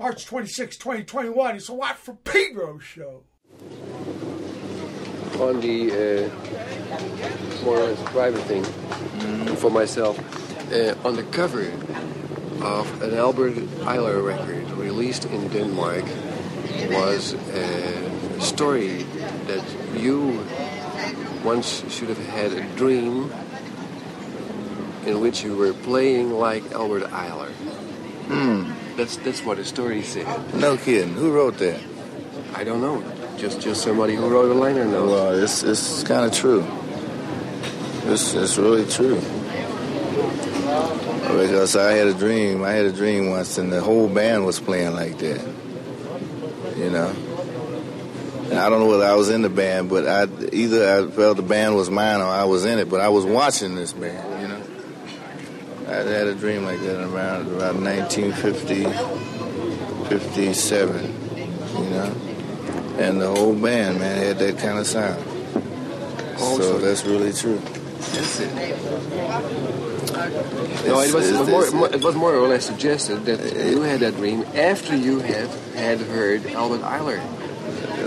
March 26, 2021. It's a Watt from Pedro show. On the uh, more or less private thing for myself, uh, on the cover of an Albert Ayler record released in Denmark was a story that you once should have had a dream in which you were playing like Albert Ayler. Hmm. That's that's what the story said. No kidding. Who wrote that? I don't know. Just just somebody who wrote a liner note. Well, it's it's kind of true. It's it's really true. Because I had a dream. I had a dream once, and the whole band was playing like that. You know. And I don't know whether I was in the band, but I either I felt the band was mine or I was in it. But I was watching this band. I had a dream like that around around 1950, 57. You know. And the whole band, man, had that kind of sound. So that's really true. That's it. No, it was, more, it was more or less suggested that you had that dream after you have had heard Albert Ayler.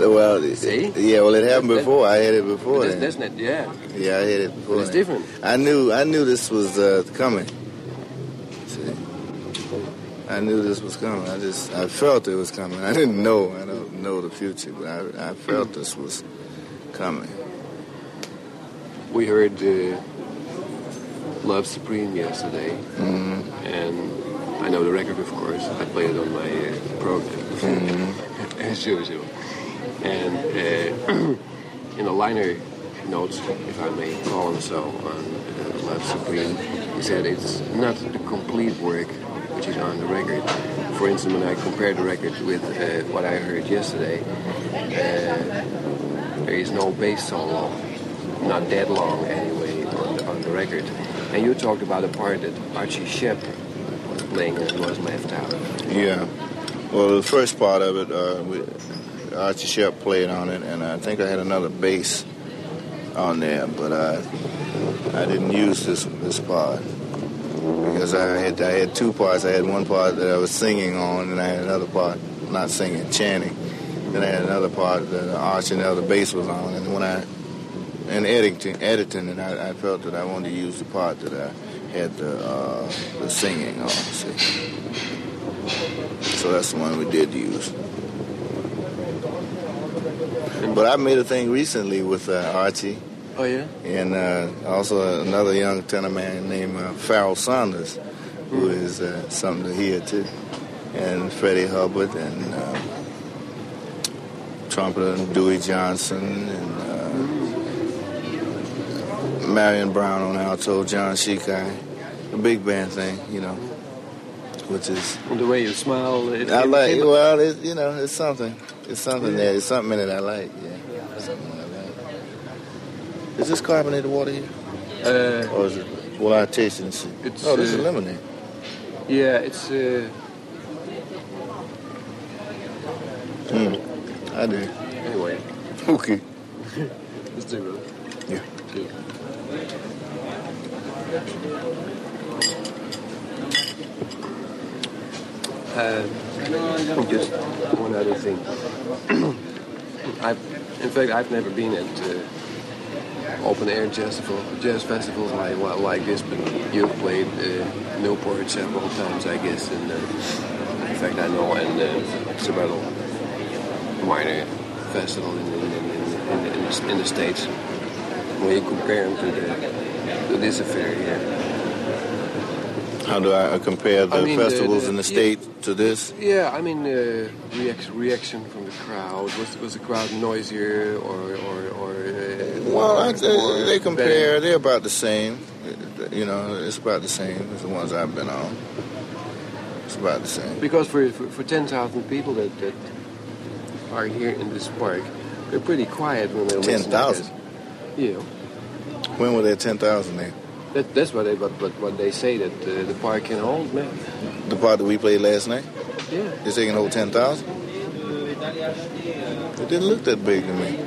Well, See? yeah, well, it happened before. I had it before That's, then. that's not, yeah. Yeah, I had it before. But it's then. different. I knew, I knew this was uh, coming. I knew this was coming. I just, I felt it was coming. I didn't know. I don't know the future, but I, I felt this was coming. We heard uh, Love Supreme yesterday, Mhm. and I know the record, of course. I played it on my uh, program, Mm-hmm. as usual. And uh, in the liner notes, if I may call them so, on uh, Love Supreme, he said it's not the complete work which is on the record. For instance, when I compare the record with uh, what I heard yesterday, uh, there is no bass solo, not that long anyway, on the, on the record. And you talked about a part that Archie Shepp was playing and was left out. Yeah. Well, the first part of it, uh, we, Archie Shepp played on it, and I think I had another bass on there, but I I didn't use this this part because I had I had two parts. I had one part that I was singing on, and I had another part not singing, chanting. Then I had another part that Archie and the bass was on, and when I in editing, editing, and I, I felt that I wanted to use the part that I had the uh, the singing on. See. So that's the one we did use. But I made a thing recently with uh, Archie Oh yeah. and uh, also another young tenor man named uh, Pharoah Sanders, who is uh, something to hear too, and Freddie Hubbard and uh, trumpeter Dewey Johnson and uh, Marion Brown on alto, John Tchicai, a big band thing, you know, which is And the way you smile. It, I it like. Well, it, you know, it's something. It's something there. It's something in it I like. Yeah. Is this carbonated water here, Uh, or is it? Well, I taste it and see. It's, oh, this is uh, lemonade. yeah, it's. Uh, Mm, I do. anyway, Okay. let's do it. Yeah. Uh, just one other thing. I've, in fact, I've never been at uh, open air jazz, festival, jazz festivals like well, like this, but you've played uh, Newport several times, I guess. And uh, in fact, I know and uh, several minor festival in, in, in, in, the, in the states. When you compare them to, the, to this affair here. How do I uh, compare the I mean, the- festivals the- in the yeah. state to this? Yeah, I mean, uh, reaction, reaction from the crowd. Was was the crowd noisier or or, or uh, Well, I, they, they compare. They're about the same. You know, it's about the same as the ones I've been on. It's about the same. because for for, for ten thousand people that, that are here in this park, they're pretty quiet when they're 10,000? this. Yeah, When were there ten thousand there? that, that's what they but, but what they say that uh, the park can hold, man. The part that we played last night. Yeah. Is they can hold ten thousand? It didn't look that big to me.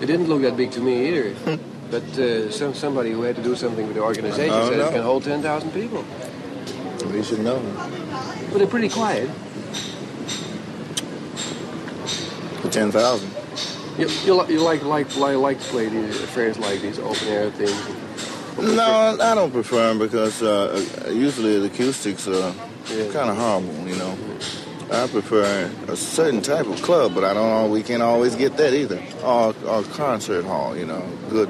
It didn't look that big to me either. but uh, some somebody who had to do something with the organization said no. it can hold ten thousand people. We should know. But they're pretty quiet. For ten thousand. You, you, li- you like like like like to play these affairs like these open air things. No, I don't prefer them because uh, usually the acoustics are Yeah. kind of horrible. You know, I prefer a certain type of club, but I don't. al- We can't always get that either. Or, or concert hall. You know, good.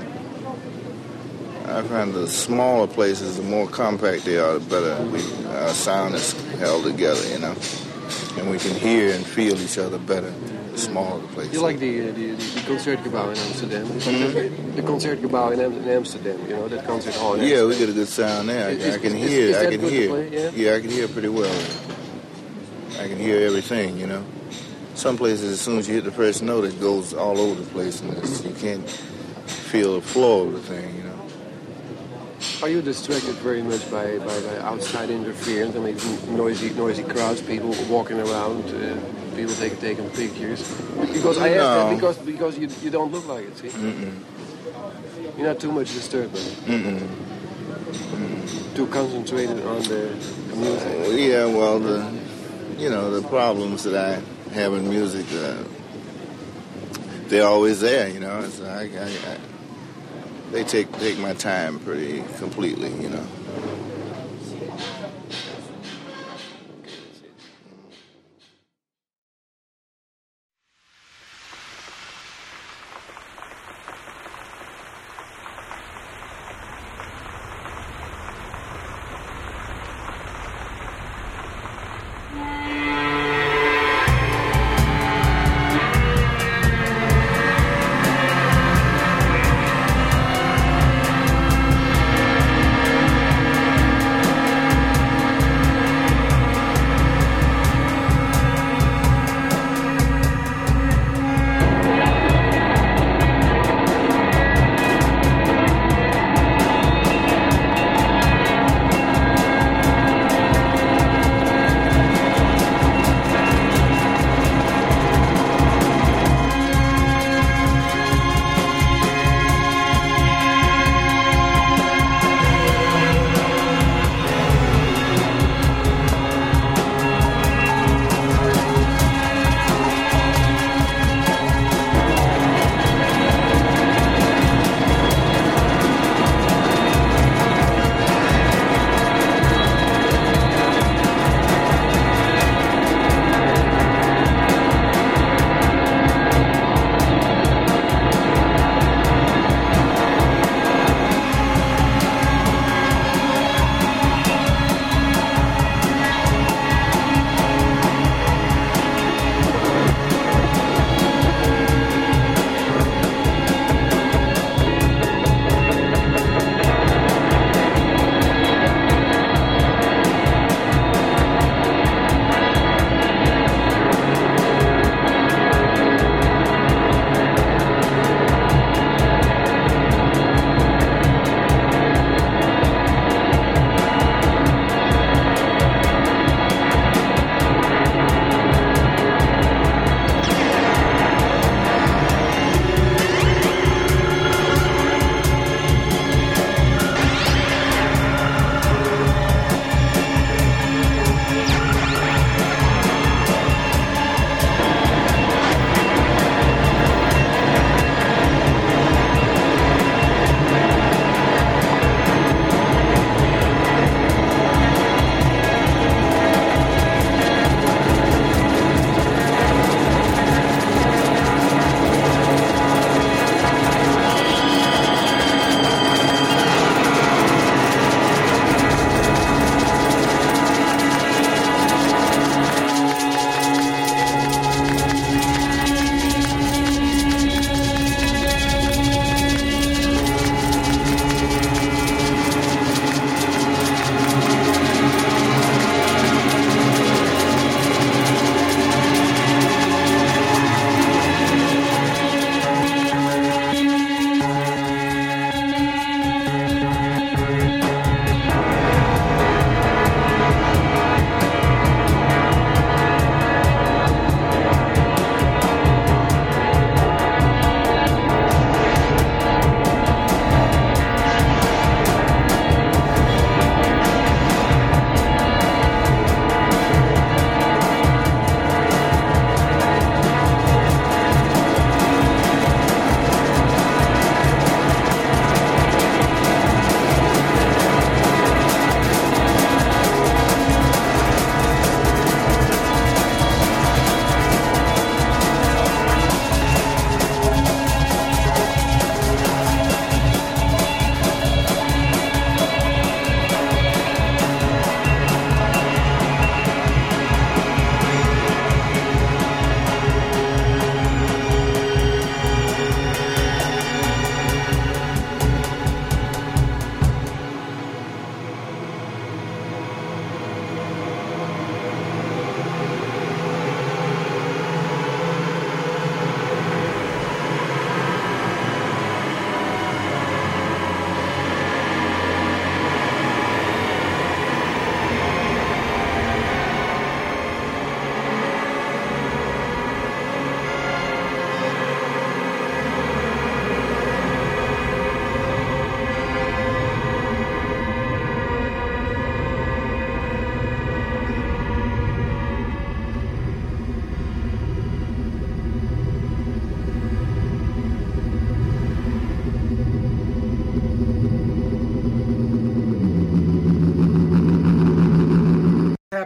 I find the smaller places, the more compact they are, the better we, our sound is held together. You know, and we can hear and feel each other better. The smaller places. You like the uh, the, the concertgebouw in Amsterdam? The concertgebouw in, Am- in Amsterdam, you know that concert hall. Yeah, we get a good sound there. I, Is- I can is- hear. is I can hear. play? Yeah? I can hear pretty well. I can hear everything. You know, some places as soon as you hit the first note, it goes all over the place, and it's, you can't feel the flow of the thing. You know. Are you distracted very much by, by, by outside interference? I mean, noisy noisy crowds, people walking around, uh, people take, taking pictures. Because I asked that because because you, you don't look like it. See, you're not too much disturbed. by it. Too concentrated on the, the music. Yeah, well, the you know the problems that I have in music, uh, they're always there. You know, it's, I, I, I, they take take my time pretty completely. You know.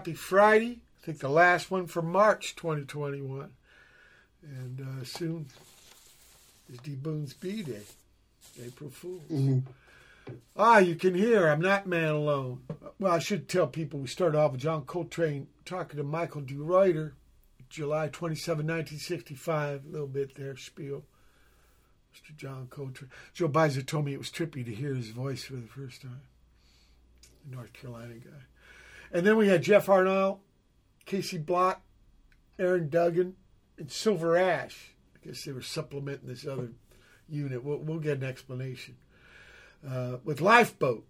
Happy Friday. I think the last one for March 2021. And uh, soon is D Boon's B Day, April Fool's. Mm-hmm. Ah, you can hear I'm not man alone. Well, I should tell people we started off with John Coltrane talking to Michiel De Ruyter, July 27, 1965. A little bit there, spiel. Mr. John Coltrane. Joe Beiser told me it was trippy to hear his voice for the first time. North Carolina guy. And then we had Jeff Arnal, Casey Block, Aaron Dugan, and Silver Ash. I guess they were supplementing this other unit. We'll, we'll get an explanation. Uh, with Lifeboat.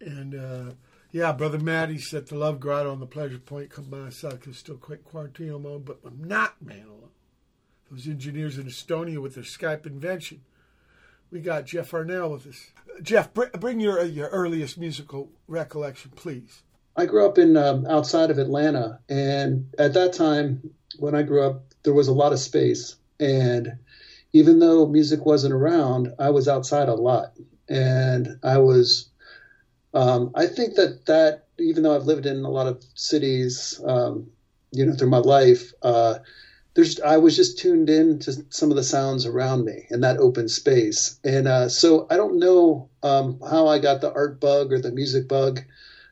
And uh, yeah, Brother Matty's at the Love Grotto on the Pleasure Point. Come by south because still quite quarantine mode, but I'm not man. Those engineers in Estonia with their Skype invention. We got Jeff Arnal with us. Jeff, br- bring your your earliest musical recollection, please. I grew up in um, outside of Atlanta, and at that time, when I grew up, there was a lot of space, and even though music wasn't around, I was outside a lot, and I was. Um, I think that that even though I've lived in a lot of cities, um, you know, through my life, uh, there's I was just tuned in to some of the sounds around me in that open space, and uh, so I don't know um, how I got the art bug or the music bug,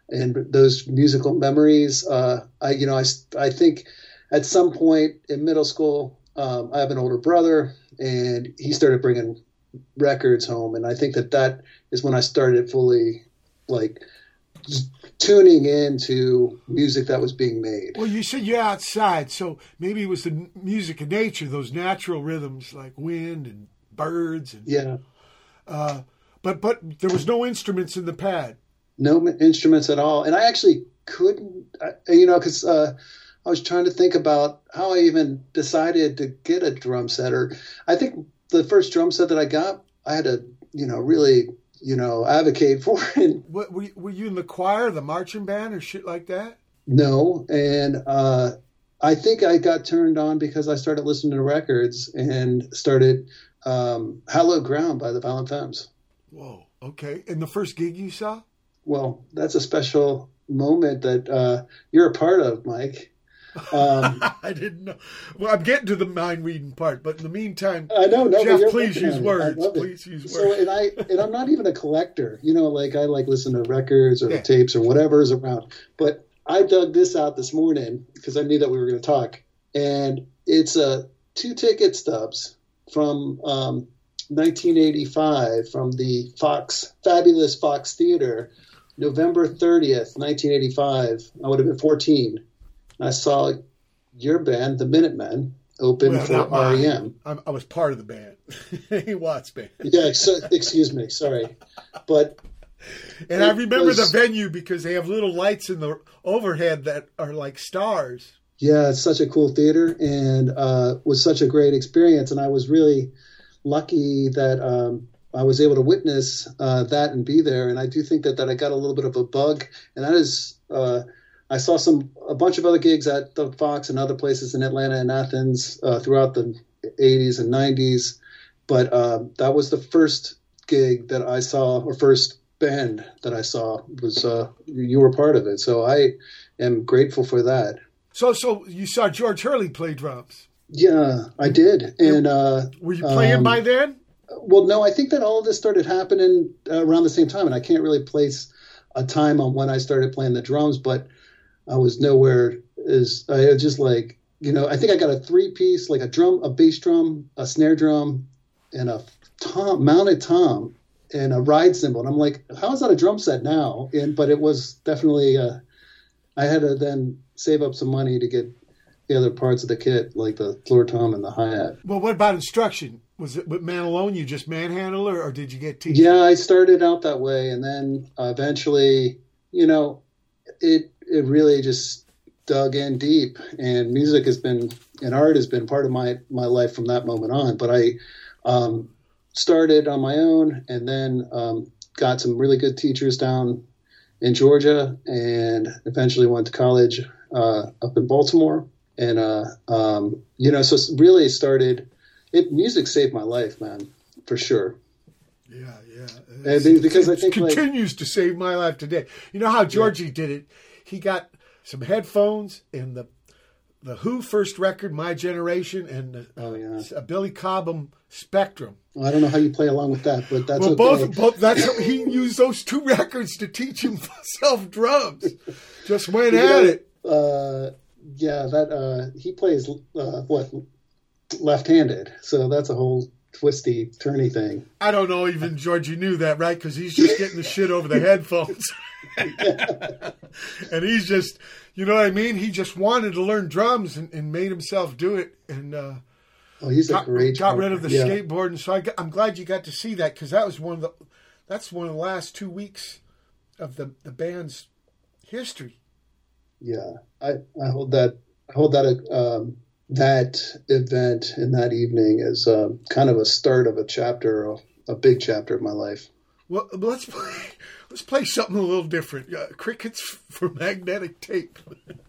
and those musical memories. Uh, I you know I I think at some point in middle school, um, I have an older brother, and he started bringing records home, and I think that that is when I started fully like tuning into music that was being made. Well, you said you're outside, so maybe it was the music of nature, those natural rhythms like wind and birds. And, yeah. Uh, but but there was no instruments in the pad. No instruments at all, and I actually couldn't, you know, because uh, I was trying to think about how I even decided to get a drum set. Or I think the first drum set that I got, I had to, you know, really you know, advocate for it. What, were, you, were you in the choir, the marching band, or shit like that? No, and uh, I think I got turned on because I started listening to records and started um, "Hallowed Ground" by the Violent Femmes. Whoa, okay. And the first gig you saw? Well, that's a special moment that uh, you're a part of, Mike. Um, I didn't know. Well, I'm getting to the mind reading part, but in the meantime, I know. No, Jeff, please use words. Please use words. So, and I and I'm not even a collector. You know, like I like listen to records or yeah. tapes or whatever is around. But I dug this out this morning because I knew that we were going to talk, and it's a uh, two ticket stubs from um, 1985 from the Fox Fabulous Fox Theater, November 30th, 1985. I would have been 14 I saw your band, the Minutemen, open well, for REM. I, I was part of the band, he Watts band. yeah, so, excuse me, sorry, but. And I remember was, the venue because they have little lights in the overhead that are like stars. Yeah, it's such a cool theater and uh, was such a great experience. And I was really lucky that um, I was able to witness uh, that and be there. And I do think that, that I got a little bit of a bug, and that is uh, I saw some a bunch of other gigs at the Fox and other places in Atlanta and Athens uh, throughout the 80s and 90s, but uh, that was the first gig that I saw or first band that I saw was uh, you were part of it. So I am grateful for that. So so you saw George Hurley play drums. Yeah, I did. And uh, were you playing um, by then? Well, no, I think that all of this started happening uh, around the same time, and I can't really place a time on when I started playing the drums, but I was nowhere as I was just like you know I think I got a three piece like a drum, a bass drum, a snare drum, and a tom mounted tom and a ride cymbal. And I'm like, how is that a drum set now? And but it was definitely uh, I had to then save up some money to get the other parts of the kit like the floor tom and the hi hat. Well, what about instruction? Was it with man alone? You just manhandle, or, or did you get teachers? Yeah, I started out that way, and then uh, eventually, you know, it it really just dug in deep and music has been and art has been part of my my life from that moment on. But i um, started on my own and then um, got some really good teachers down in georgia and eventually went to college uh, up in baltimore. And uh, um, you know so really started it music saved my life man for sure. Yeah yeah. And because i think continues like, to save my life today. You know how georgie yeah. did it he got some headphones, and the the Who first record, My Generation, and the, Oh, yeah. a Billy Cobham Spectrum. Well, I don't know how you play along with that, but that's Well, okay. both, both that's how he used those two records to teach himself drums. Just went You at know, it. Uh, yeah, that uh, he plays uh, what left-handed, so that's a whole twisty, turny thing. I don't know even George, you knew that, right? Because he's just getting the shit over the headphones. and he's just, you know what I mean? He just wanted to learn drums and, and made himself do it. And uh, Oh, he's a got, great. got rid of the yeah. skateboard. And so I got, I'm glad you got to see that because that was one of the, that's one of the last two weeks of the, the band's history. Yeah, I, I hold that I hold that um, that event and that evening as um, kind of a start of a chapter, a, a big chapter of my life. Well, let's play. Let's play something a little different. Uh, crickets for magnetic tape.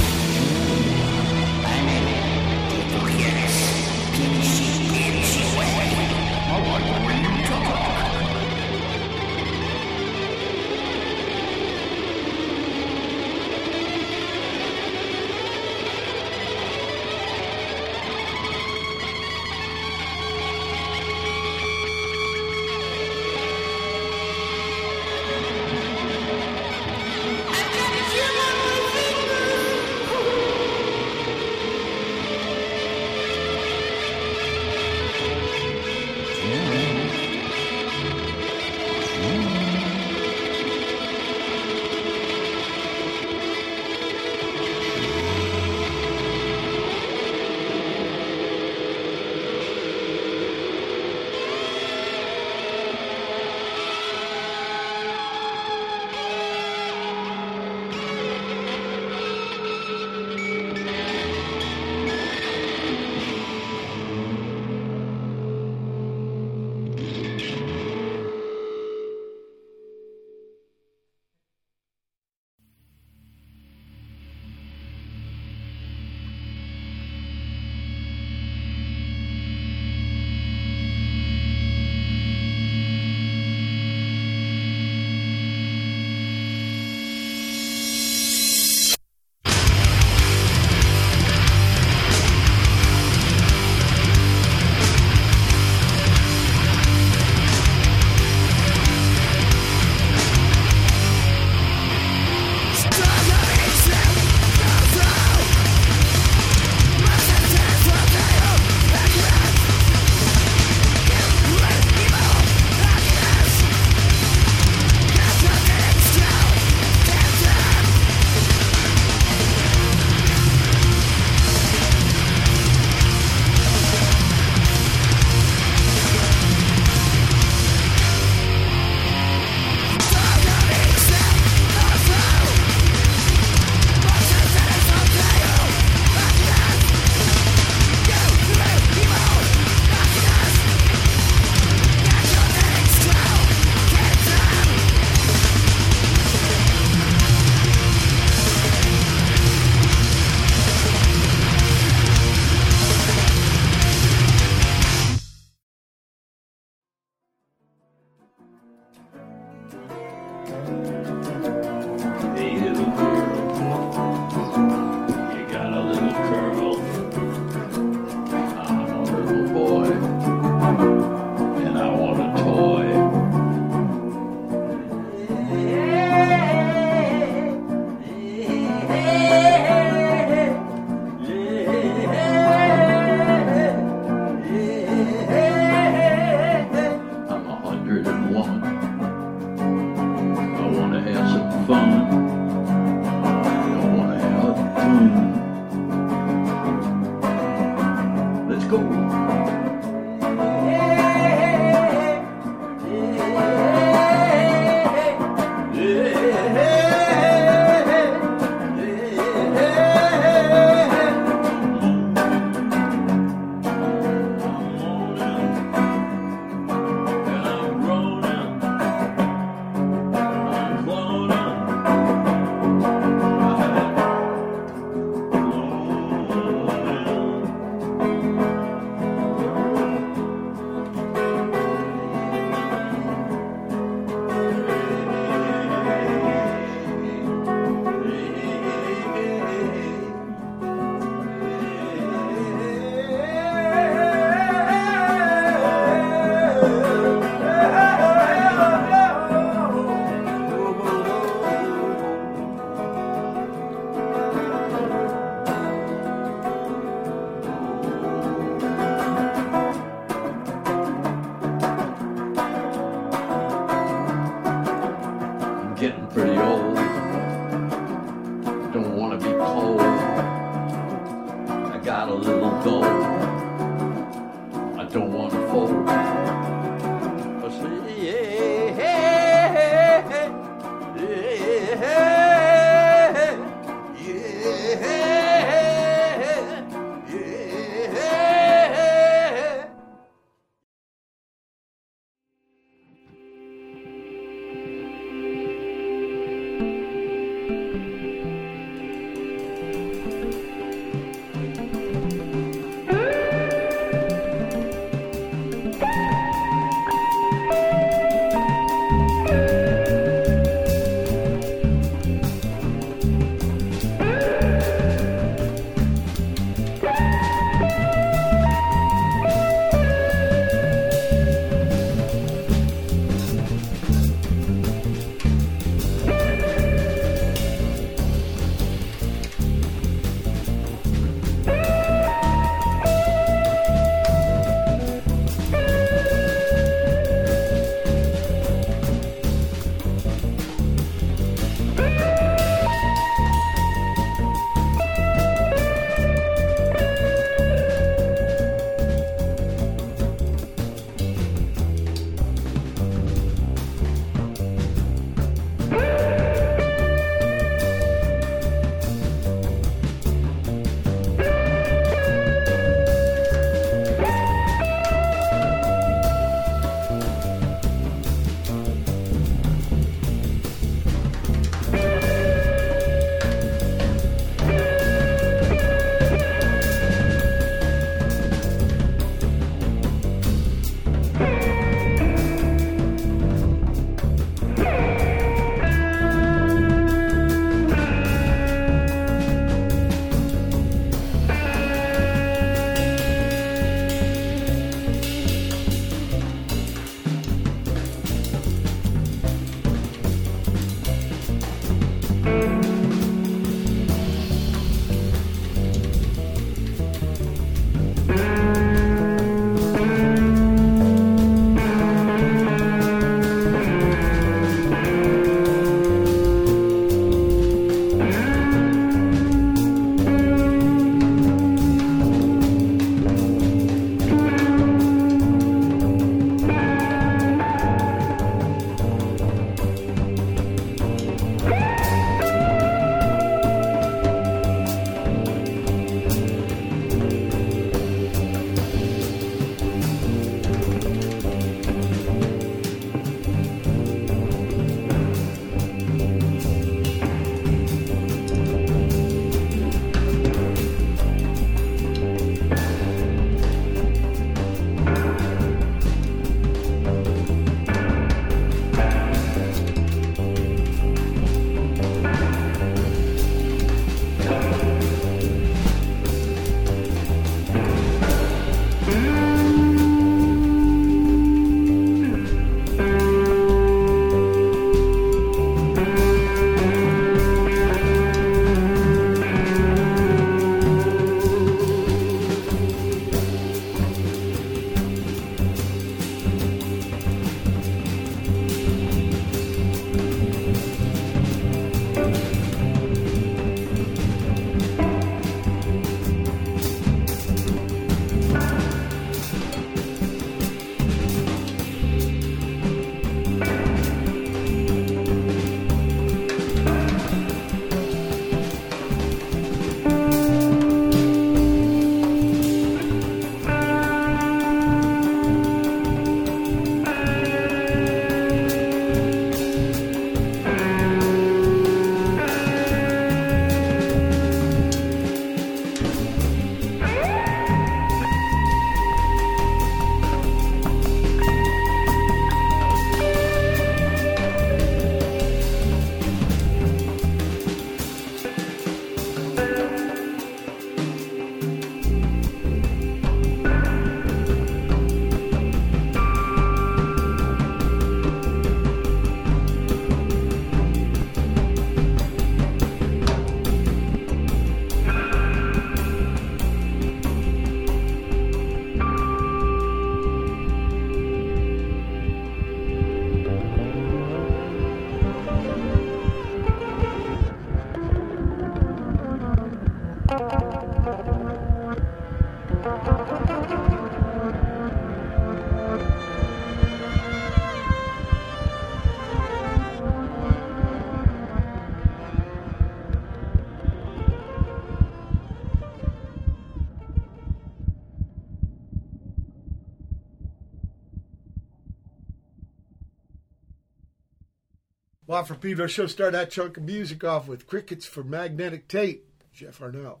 Watt from Pedro Show Start that chunk of music off with Crickets for Magnetic Tape, Jeff Arnal.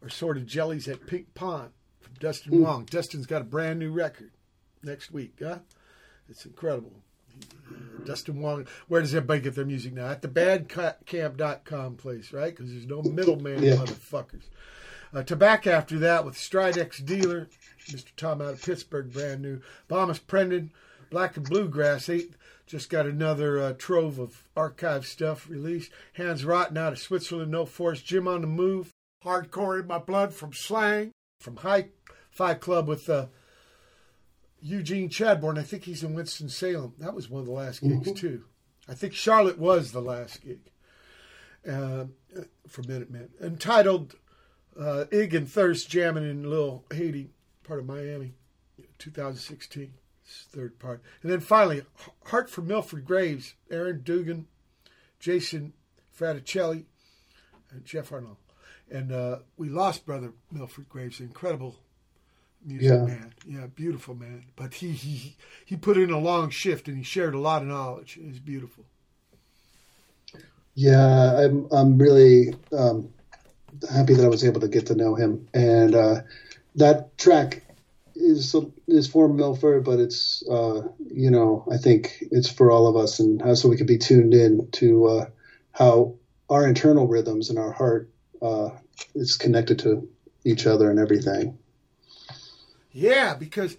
Or Sorted Jellies at Pink Pond from Dustin mm. Wong. Dustin's got a brand new record next week. Huh? It's incredible. Dustin Wong. Where does everybody get their music now? At the bandcamp.com place, right? Because there's no middleman yeah. motherfuckers. Uh, to back after that with Stridex Dealer, Mr. Tom out of Pittsburgh, brand new. Bomis Prendin, Black and Bluegrass, eight, just got another uh, trove of archive stuff released. Hans Rotten out of Switzerland, No Force. Jim on the Move. Hardcore in My Blood from Slang. From High Five Club with uh, Eugene Chadbourne. I think he's in Winston-Salem. That was one of the last gigs, mm-hmm. too. I think Charlotte was the last gig uh, for Minutemen. Entitled uh, Ig and Thurst Jamming in Little Haiti, part of Miami, 2016 third part. And then finally, Heart for Milford Graves, Aaron Dugan, Jason Fraticelli, and Jeff Arnal. And uh, we lost Brother Milford Graves, incredible music yeah. man. Yeah, beautiful man. But he, he he put in a long shift and he shared a lot of knowledge. It was beautiful. Yeah, I'm I'm really um, happy that I was able to get to know him. And uh, that track is is for Milford, but it's uh, you know I think it's for all of us, and how so we can be tuned in to uh, how our internal rhythms and our heart uh, is connected to each other and everything. Yeah, because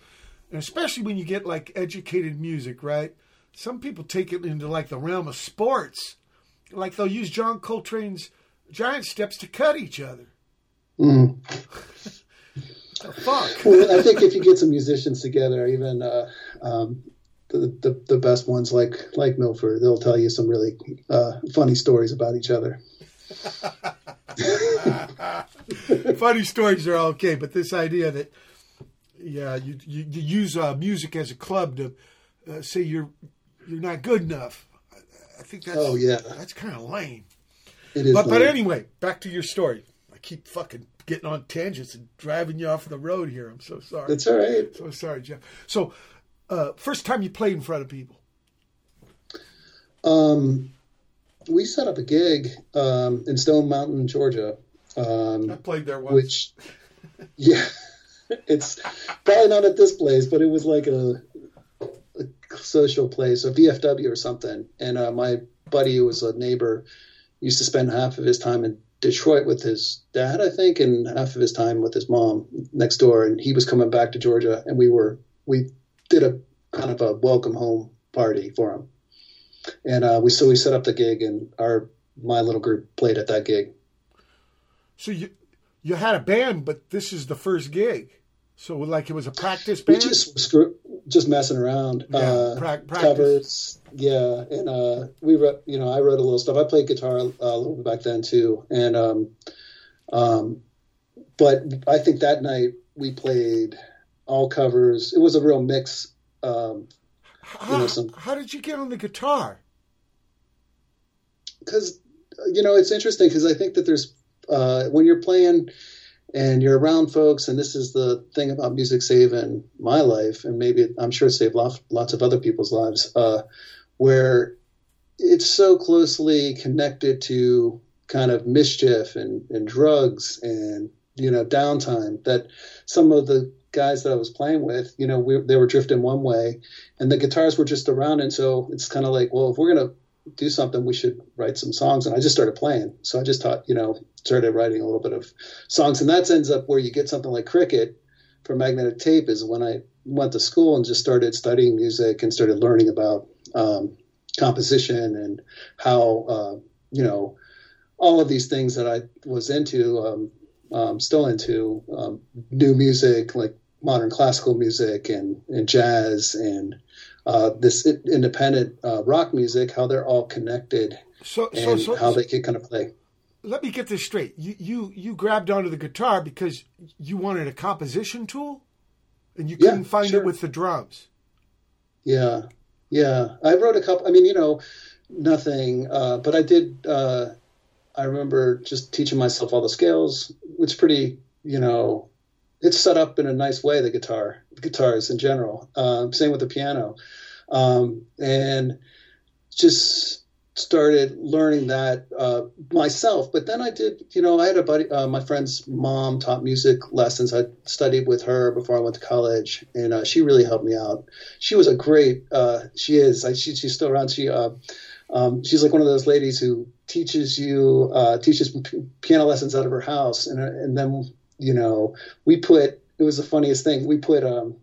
especially when you get like educated music, right? Some people take it into like the realm of sports, like they'll use John Coltrane's giant steps to cut each other. Mm. fuck? well, I think if you get some musicians together, even uh, um, the, the, the best ones like like Milford, they'll tell you some really uh, funny stories about each other. funny stories are okay, but this idea that yeah, you you, you use uh, music as a club to uh, say you're you're not good enough. I think that's oh yeah, that's kind of lame. It is, but lame. but anyway, back to your story. I keep fucking getting on tangents and driving you off the road here. I'm so sorry. That's all right. So sorry, Jeff. So, uh, first time you played in front of people? Um, we set up a gig um, in Stone Mountain, Georgia. Um, I played there once. Which, yeah, it's probably not at this place, but it was like a, a social place, a VFW or something. And uh, my buddy, who was a neighbor, used to spend half of his time in Detroit with his dad, I think, and half of his time with his mom next door. And he was coming back to Georgia, and we were we did a kind of a welcome home party for him. And uh, we so we set up the gig, and our my little group played at that gig. So you you had a band, but this is the first gig. So like it was a practice band. We just just messing around. Yeah, uh, pra- covers. Yeah, and uh, we wrote. You know, I wrote a little stuff. I played guitar uh, a little bit back then too, and um, um, but I think that night we played all covers. It was a real mix. Um, how, you know, some, how did you get on the guitar? Because you know it's interesting because I think that there's uh, when you're playing and you're around folks and this is the thing about music saving my life and maybe i'm sure it saved lots, lots of other people's lives uh, where it's so closely connected to kind of mischief and, and drugs and you know downtime that some of the guys that I was playing with, you know, we, they were drifting one way, and the guitars were just around, and so it's kind of like, well, if we're gonna do something, we should write some songs. And I just started playing. So I just taught, you know, started writing a little bit of songs. And that ends up where you get something like Cricket for magnetic tape is when I went to school and just started studying music and started learning about um, composition and how, uh, you know, all of these things that I was into, um, um, still into um, new music, like modern classical music and, and jazz and uh, this independent uh, rock music, how they're all connected so, and so, so, how they can kind of play. let me get this straight. You you you grabbed onto the guitar because you wanted a composition tool, and you couldn't Yeah, find sure. it with the drums. Yeah, yeah. I wrote a couple. I mean, you know, nothing. Uh, but I did. Uh, I remember just teaching myself all the scales. It's pretty, you know, it's set up in a nice way. The guitar, the guitars in general. Um, same with the piano, um, and just started learning that uh, myself. But then I did, you know, I had a buddy, uh, my friend's mom taught music lessons. I studied with her before I went to college, and uh, she really helped me out. She was a great, uh, she is, I, she, she's still around. She, uh, um, she's like one of those ladies who teaches you, uh, teaches p- piano lessons out of her house. And, and then, you know, we put, it was the funniest thing. We put, um,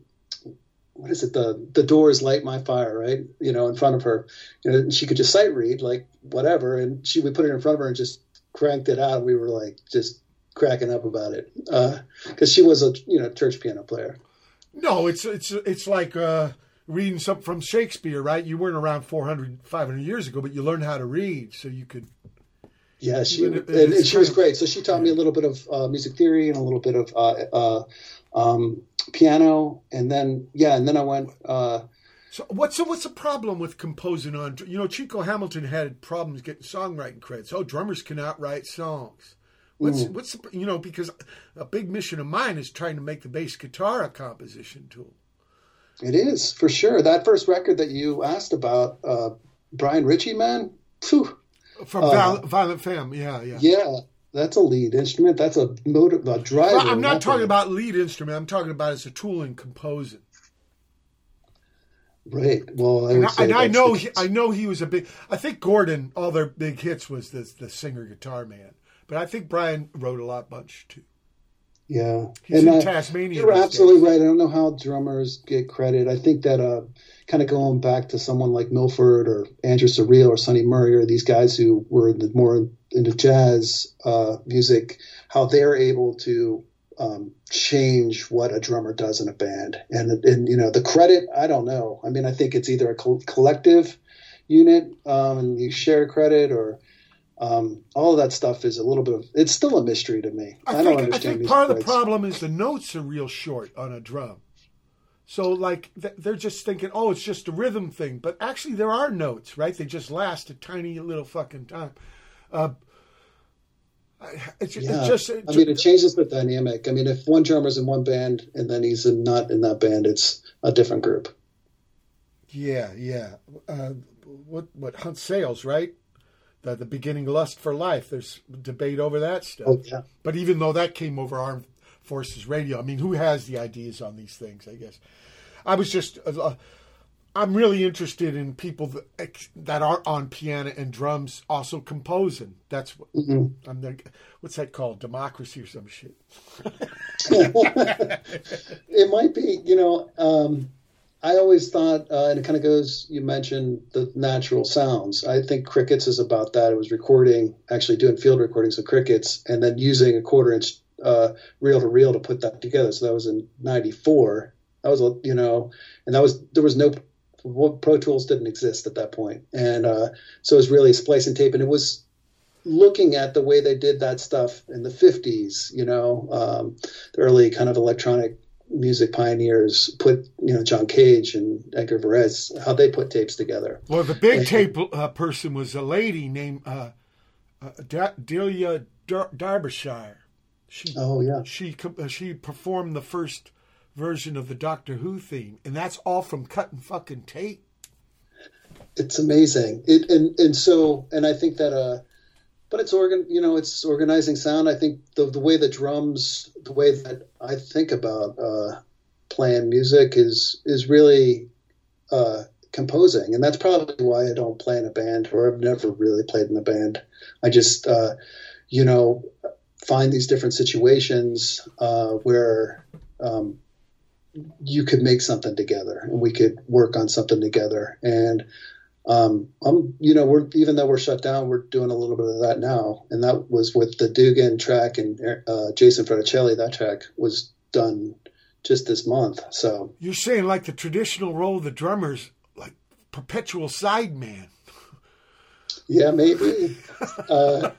what is it? The the doors light my fire, right? You know, in front of her. You know, and she could just sight read, like whatever, and she would put it in front of her and just cranked it out. We were like just cracking up about it because she was a you know church piano player. No, it's it's it's like uh, reading something from Shakespeare, right? You weren't around 400, 500 years ago, but you learned how to read, so you could. Yeah, she and, and she was great. So she taught me a little bit of uh, music theory and a little bit of uh, uh, um, piano, and then yeah, and then I went. Uh, So what's so what's the problem with composing on? You know, Chico Hamilton had problems getting songwriting credits. Oh, drummers cannot write songs. What's Mm. what's the, you know because a big mission of mine is trying to make the bass guitar a composition tool. It is for sure. That first record that you asked about, uh, Brian Ritchie, man. Phew, From Viol- Violent Femme, yeah, yeah. Uh, yeah, that's a lead instrument. That's a motor, a driver. Well, I'm not talking about lead instrument. I'm talking about as a tool in composing. Right. Well, I And I, and I know he. I know he was a big. I think Gordon, all their big hits was the the singer guitar man. But I think Brian wrote a lot bunch too. Yeah, He's and in uh, Tasmania. You're absolutely days. right. I don't know how drummers get credit. I think that uh, kind of going back to someone like Milford or Andrew Cyrille or Sunny Murray or these guys who were the, more into jazz uh, music, how they're able to um, change what a drummer does in a band. And and you know the credit, I don't know. I mean, I think it's either a col- collective unit um, and you share credit or. Um, all of that stuff is a little bit of it's still a mystery to me. I, I don't think, I understand think part of the problem is the notes are real short on a drum. So like they're just thinking, oh, it's just a rhythm thing, but actually there are notes, right? They just last a tiny little fucking time. Uh, I- it's, it's Yeah, just, I mean, it changes the dynamic. I mean, if one drummer's in one band and then he's in, not in that band, it's a different group. yeah, yeah. Uh, what what Hunt Sales, right? The, the beginning lust for life. There's debate over that stuff. Oh yeah, But even though that came over Armed Forces Radio, I mean, who has the ideas on these things? I guess I was just. Uh, I'm really interested in people that, that are on piano and drums also composing. That's what I'm. The, what's that called? Democracy or some shit. it might be. You know, um, I always thought, uh, and it kind of goes. You mentioned the natural sounds. I think crickets is about that. It was recording, actually doing field recordings of crickets, and then using a quarter inch uh, reel to reel to put that together. So that was in '94. That was, you know, and that was there was no Pro Tools didn't exist at that point, and uh, so it was really splicing tape, and it was looking at the way they did that stuff in the 50s, you know, um, the early kind of electronic music pioneers put, you know, John Cage and Edgar Varese, how they put tapes together. Well, the big tape uh, person was a lady named uh, uh, Delia Dar- Derbyshire. She Oh, yeah. she uh, she performed the first version of the Doctor Who theme, and that's all from cutting fucking tape. It's amazing. It, and, and so, and I think that, uh, but it's organ, you know, it's organizing sound. I think the, the way the drums, the way that I think about, uh, playing music is, is really, uh, composing. And that's probably why I don't play in a band or I've never really played in a band. I just, uh, you know, find these different situations, uh, where, um, you could make something together and we could work on something together. And, um, I'm, you know, we're even though we're shut down, we're doing a little bit of that now, and that was with the Dugan track and uh, Jason Fraticelli. That track was done just this month. So You're saying like the traditional role of the drummers, like perpetual side man. Yeah, maybe. Uh,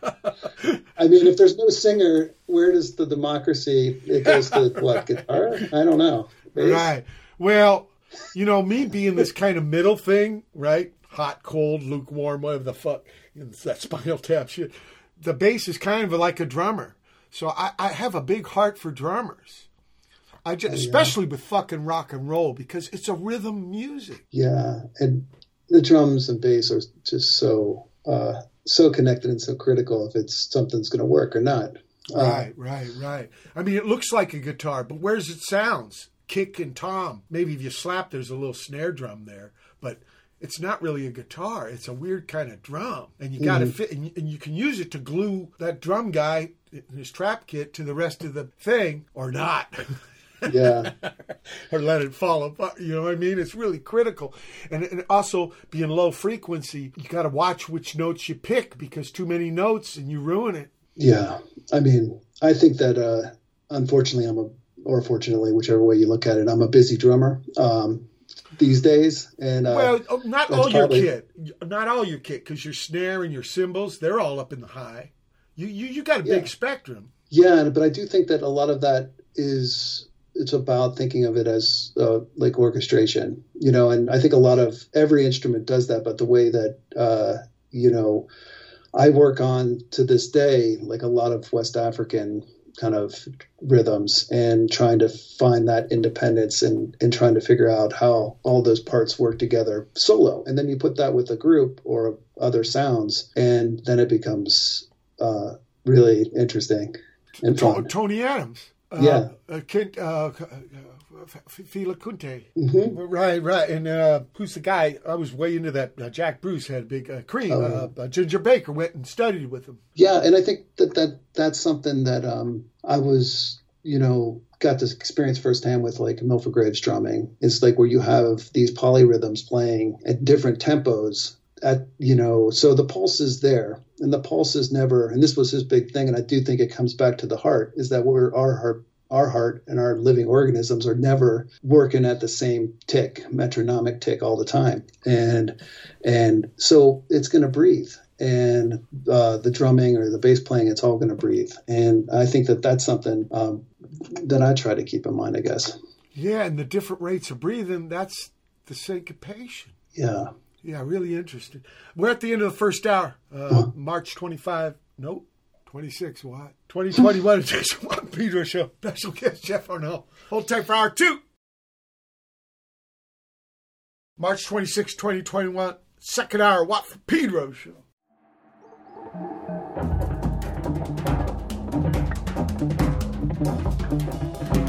I mean, if there's no singer, where does the democracy? It goes to what guitar? I don't know. Bass? Right. Well, you know, me being this kind of middle thing, right? Hot, cold, lukewarm, whatever the fuck, that Spinal Tap shit. The bass is kind of like a drummer, so I, I have a big heart for drummers. I just, especially with fucking rock and roll because it's a rhythm music. Yeah, and the drums and bass are just so uh, so connected and so critical if it's something's going to work or not. Uh, right, right, right. I mean, it looks like a guitar, but where's it sounds? Kick and tom. Maybe if you slap, there's a little snare drum there, but it's not really a guitar. It's a weird kind of drum, and you got to mm-hmm. fit, and and you, can use it to glue that drum guy his trap kit to the rest of the thing, or not. Yeah. or let it fall apart. You know what I mean? It's really critical. And, and also, being low frequency, you got to watch which notes you pick because too many notes and you ruin it. Yeah. I mean, I think that, uh, unfortunately, I'm a, or fortunately, whichever way you look at it, I'm a busy drummer. Um, these days. And uh, well, oh, not all probably... your kit, not all your kit, because your snare and your cymbals, they're all up in the high. You you you got a yeah. big spectrum. Yeah, but I do think that a lot of that is it's about thinking of it as uh, like orchestration, you know, and I think a lot of every instrument does that, but the way that, uh, you know, I work on to this day, like a lot of West African kind of rhythms and trying to find that independence and, and trying to figure out how all those parts work together solo. And then you put that with a group or other sounds, and then it becomes uh, really interesting and. Tony Adams. Uh, yeah. Uh, Kent, uh, Fela Kuti. Mm-hmm. Right, right. And uh, who's the guy? I was way into that. Uh, Jack Bruce had a big uh, cream. Oh. Uh, Ginger Baker went and studied with him. Yeah, and I think that, that that's something that um, I was, you know, got this experience firsthand with like Milford Graves drumming. It's like where you have these polyrhythms playing at different tempos at you know so the pulse is there and the pulse is never and this was his big thing and i do think it comes back to the heart is that we're our heart our heart and our living organisms are never working at the same tick metronomic tick all the time. And and so it's going to breathe. And uh, the drumming or the bass playing it's all going to breathe. And i think that that's something um, that i try to keep in mind i guess. Yeah and the different rates of breathing that's the syncopation. Yeah yeah, really interesting. We're at the end of the first hour. Uh, March 25. Nope. 26. What? 2021 edition Pedro Show. Special guest Jeff Arnal. Hold tight for hour two. March 26, 2021. Second hour Watt from Pedro Show. Música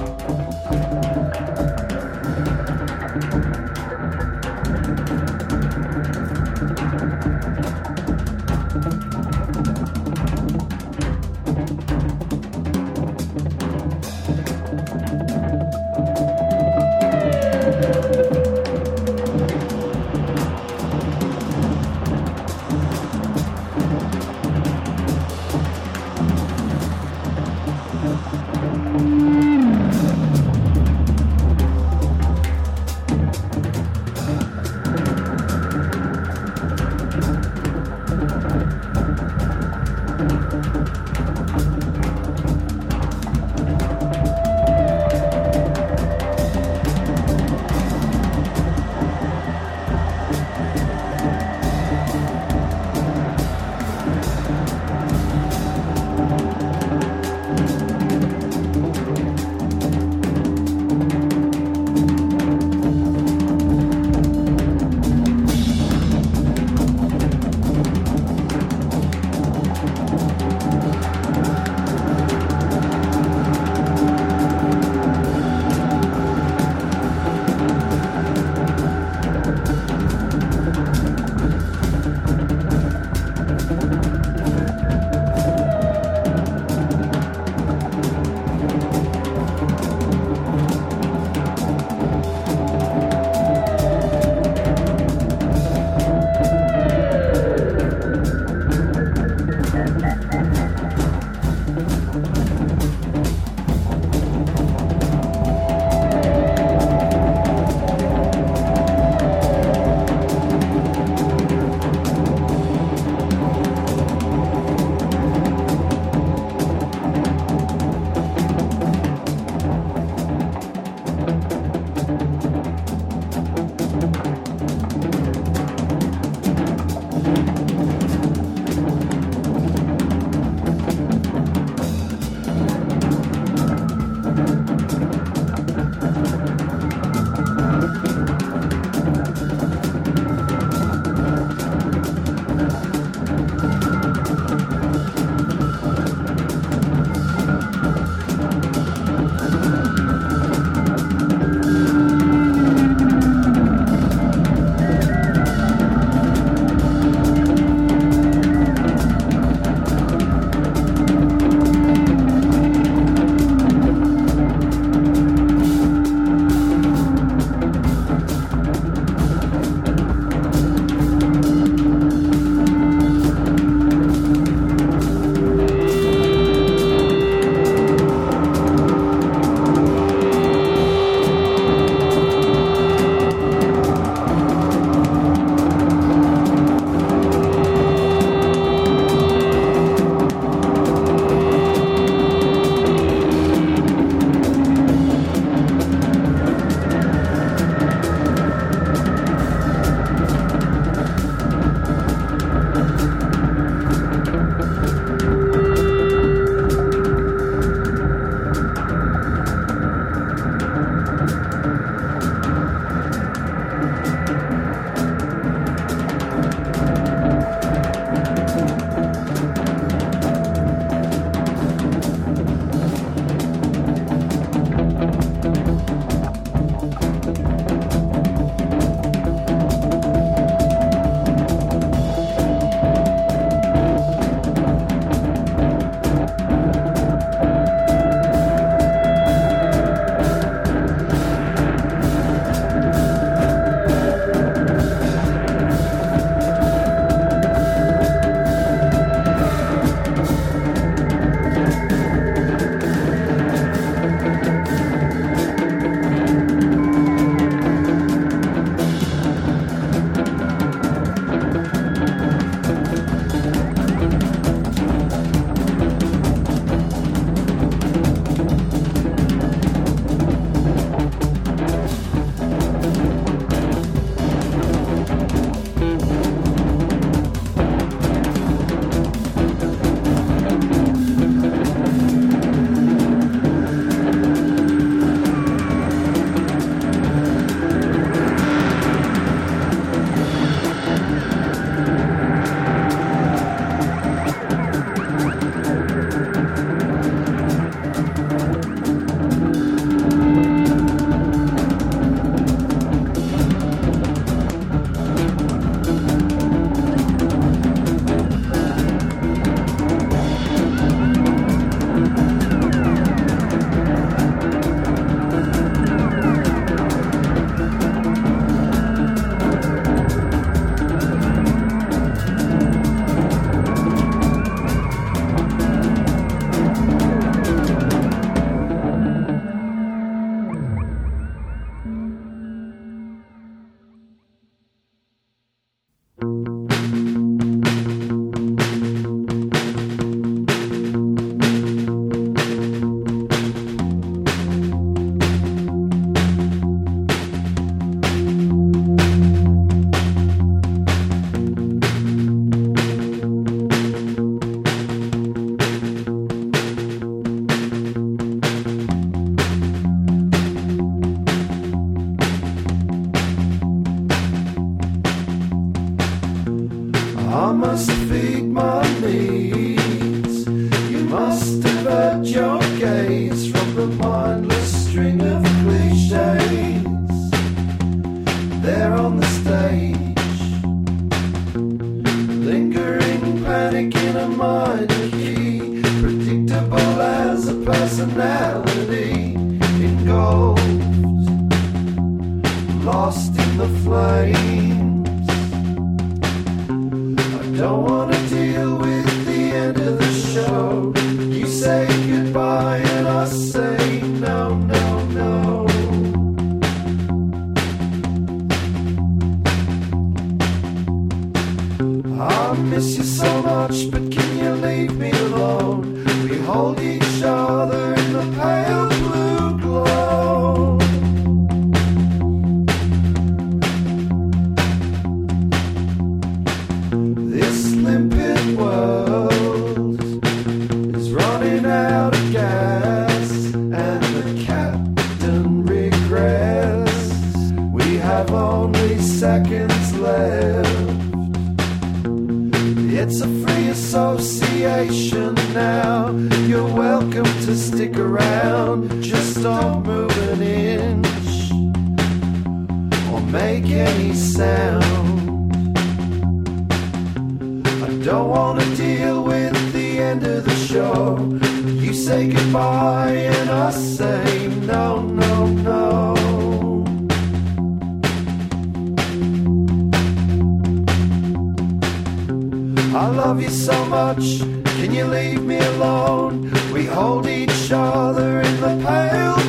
make any sound. I don't wanna deal with the end of the show. You say goodbye and I say no, no, no. I love you so much. Can you leave me alone? We hold each other in the pale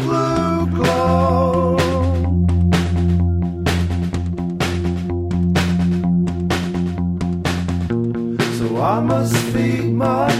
tomorrow.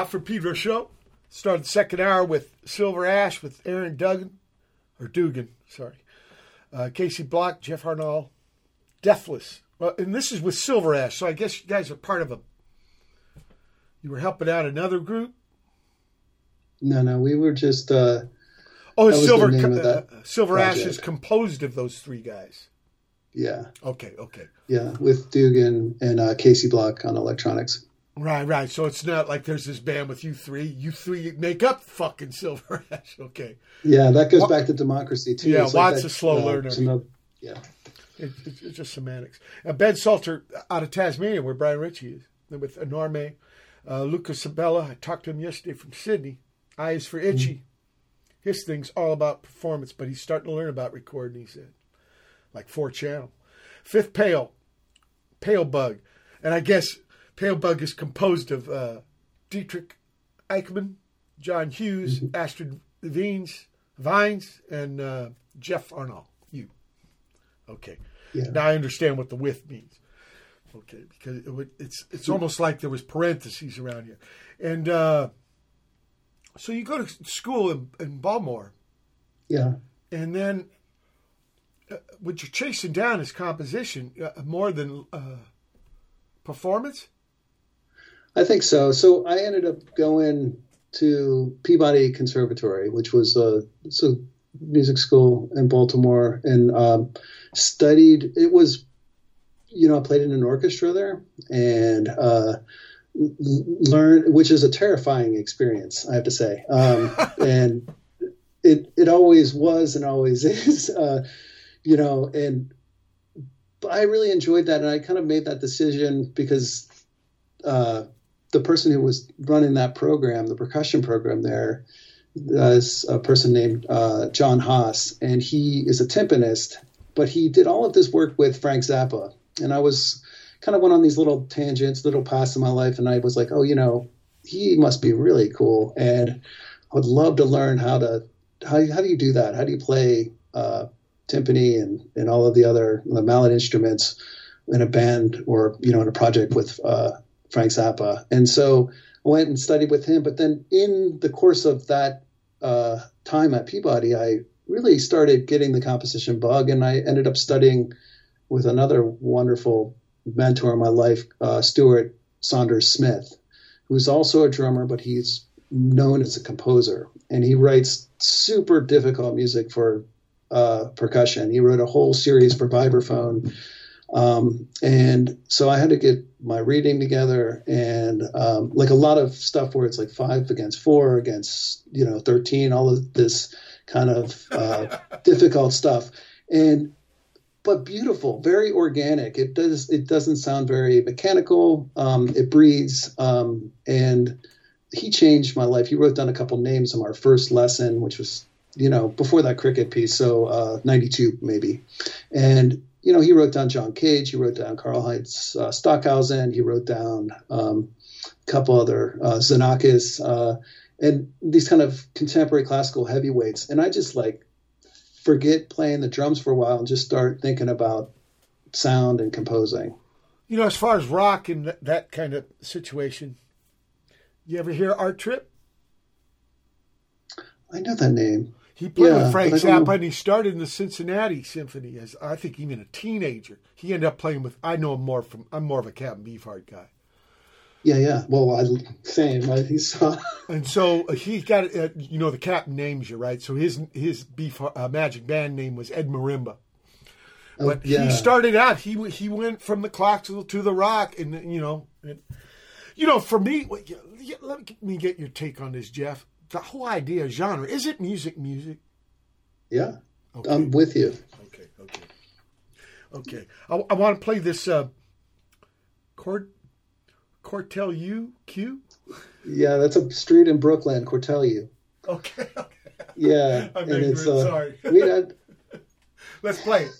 Watt from Pedro Show. Started the second hour with Silver Ash with Aaron Duggan, or Dugan, sorry. Uh, Casey Block, Jeff Arnal, Deathless. Well, and this is with Silver Ash, so I guess you guys are part of a. You were helping out another group. No, no, we were just. Uh, Oh, That was the Silver uh, Silver Ash is composed of those three guys. yeah, Okay, okay. yeah, with Dugan and uh, Casey Block on electronics. Right, right. So it's not like there's this band with you three. You three make up fucking Silver Ash. Okay. Yeah, that goes back to democracy too. Yeah, It's like that, a slow learner. it's another- yeah, It, it, it's just semantics. Uh, ben Salter out of Tasmania, where Brian Ritchie is, with Enorme. Uh, Lucas Abela, I talked to him yesterday from Sydney. Eyes for Itchy. His thing's all about performance, but he's starting to learn about recording, he said. Like four channel. Fifth Pail, Pail Bug. And I guess Pail Bug is composed of uh, Dietrich Eichmann, John Hughes, Astrid Weins, Weins, and uh, Jeff Arnal. You. Okay. Yeah. Now I understand what the with means. Okay, because it would, it's it's almost like there was parentheses around here, and uh, so you go to school in, in Baltimore, yeah. and then uh, what you're chasing down is composition uh, more than uh, performance. I think so. So I ended up going to Peabody Conservatory, which was a, a music school in Baltimore, and um, studied. It was, you know, I played in an orchestra there, and uh, learned, which is a terrifying experience, I have to say. Um, and it it always was and always is, uh, you know, and. I really enjoyed that, and I kind of made that decision because uh, the person who was running that program, the percussion program there, is a person named uh, John Haas, and he is a timpanist, but he did all of this work with Frank Zappa. And I was kind of went on these little tangents, little paths in my life, and I was like, oh, you know, he must be really cool, and I would love to learn how to how how do you do that? How do you play uh, timpani and and all of the other the mallet instruments in a band or you know in a project with uh, Frank Zappa. And so I went and studied with him. But then in the course of that uh, time at Peabody, I really started getting the composition bug, and I ended up studying with another wonderful mentor in my life, uh, Stuart Saunders Smith, who's also a drummer, but he's known as a composer, and he writes super difficult music for uh, percussion. He wrote a whole series for vibraphone. Um, and so I had to get my reading together and um, like a lot of stuff where it's like five against four against, you know, 13, all of this kind of uh, difficult stuff. And, but beautiful, very organic. It does, it doesn't sound very mechanical. Um, it breathes. Um, and he changed my life. He wrote down a couple names of our first lesson, which was, you know, before that cricket piece. So, uh, 92 maybe. And, you know, he wrote down John Cage, he wrote down Karl Heinz uh, Stockhausen, he wrote down um, a couple other uh, Xenakis, uh, and these kind of contemporary classical heavyweights. And I just like forget playing the drums for a while and just start thinking about sound and composing. You know, as far as rock and th- that kind of situation, you ever hear Art Tripp? I know that name. He played Yeah, with Frank but I don't Zappa, and he started in the Cincinnati Symphony as I think even a teenager. He ended up playing with. I know him more from. I'm more of a Captain Beefheart guy, Yeah, yeah. Well, I, same. I, he saw. and so uh, he got. Uh, you know, the captain names you right. So his his beef uh, magic band name was Ed Marimba. Oh, But yeah. he started out. He he went from the classical to the rock, and you know, you know, for me, wait, yeah, yeah, let me get your take on this, Jeff. The whole idea of genre is it music, music? Yeah, Okay. I'm with you. Okay, okay, okay. I, I want to play this uh, Cort Cortelyou Q. Yeah, that's a street in Brooklyn, Cortelyou. Okay, okay. Yeah, I'm and it's uh, sorry. we had Let's play it.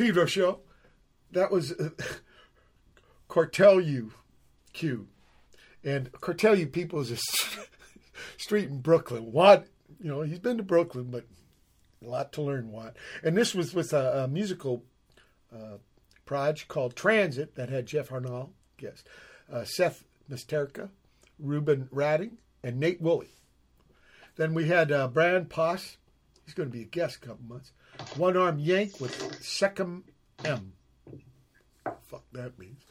Pedro show. That was uh, Cortelyou Q. And Cortelyou people is a street in Brooklyn. Watt, you know, he's been to Brooklyn, but a lot to learn, Watt. And this was with a, a musical uh, project called Transit that had Jeff Arnal, guest, uh, Seth Misterka, Reuben Radding, and Nate Wooley. Then we had uh, Brian Poss. He's going to be a guest a couple months. One Arm Yank with Sekhem em. Fuck that means.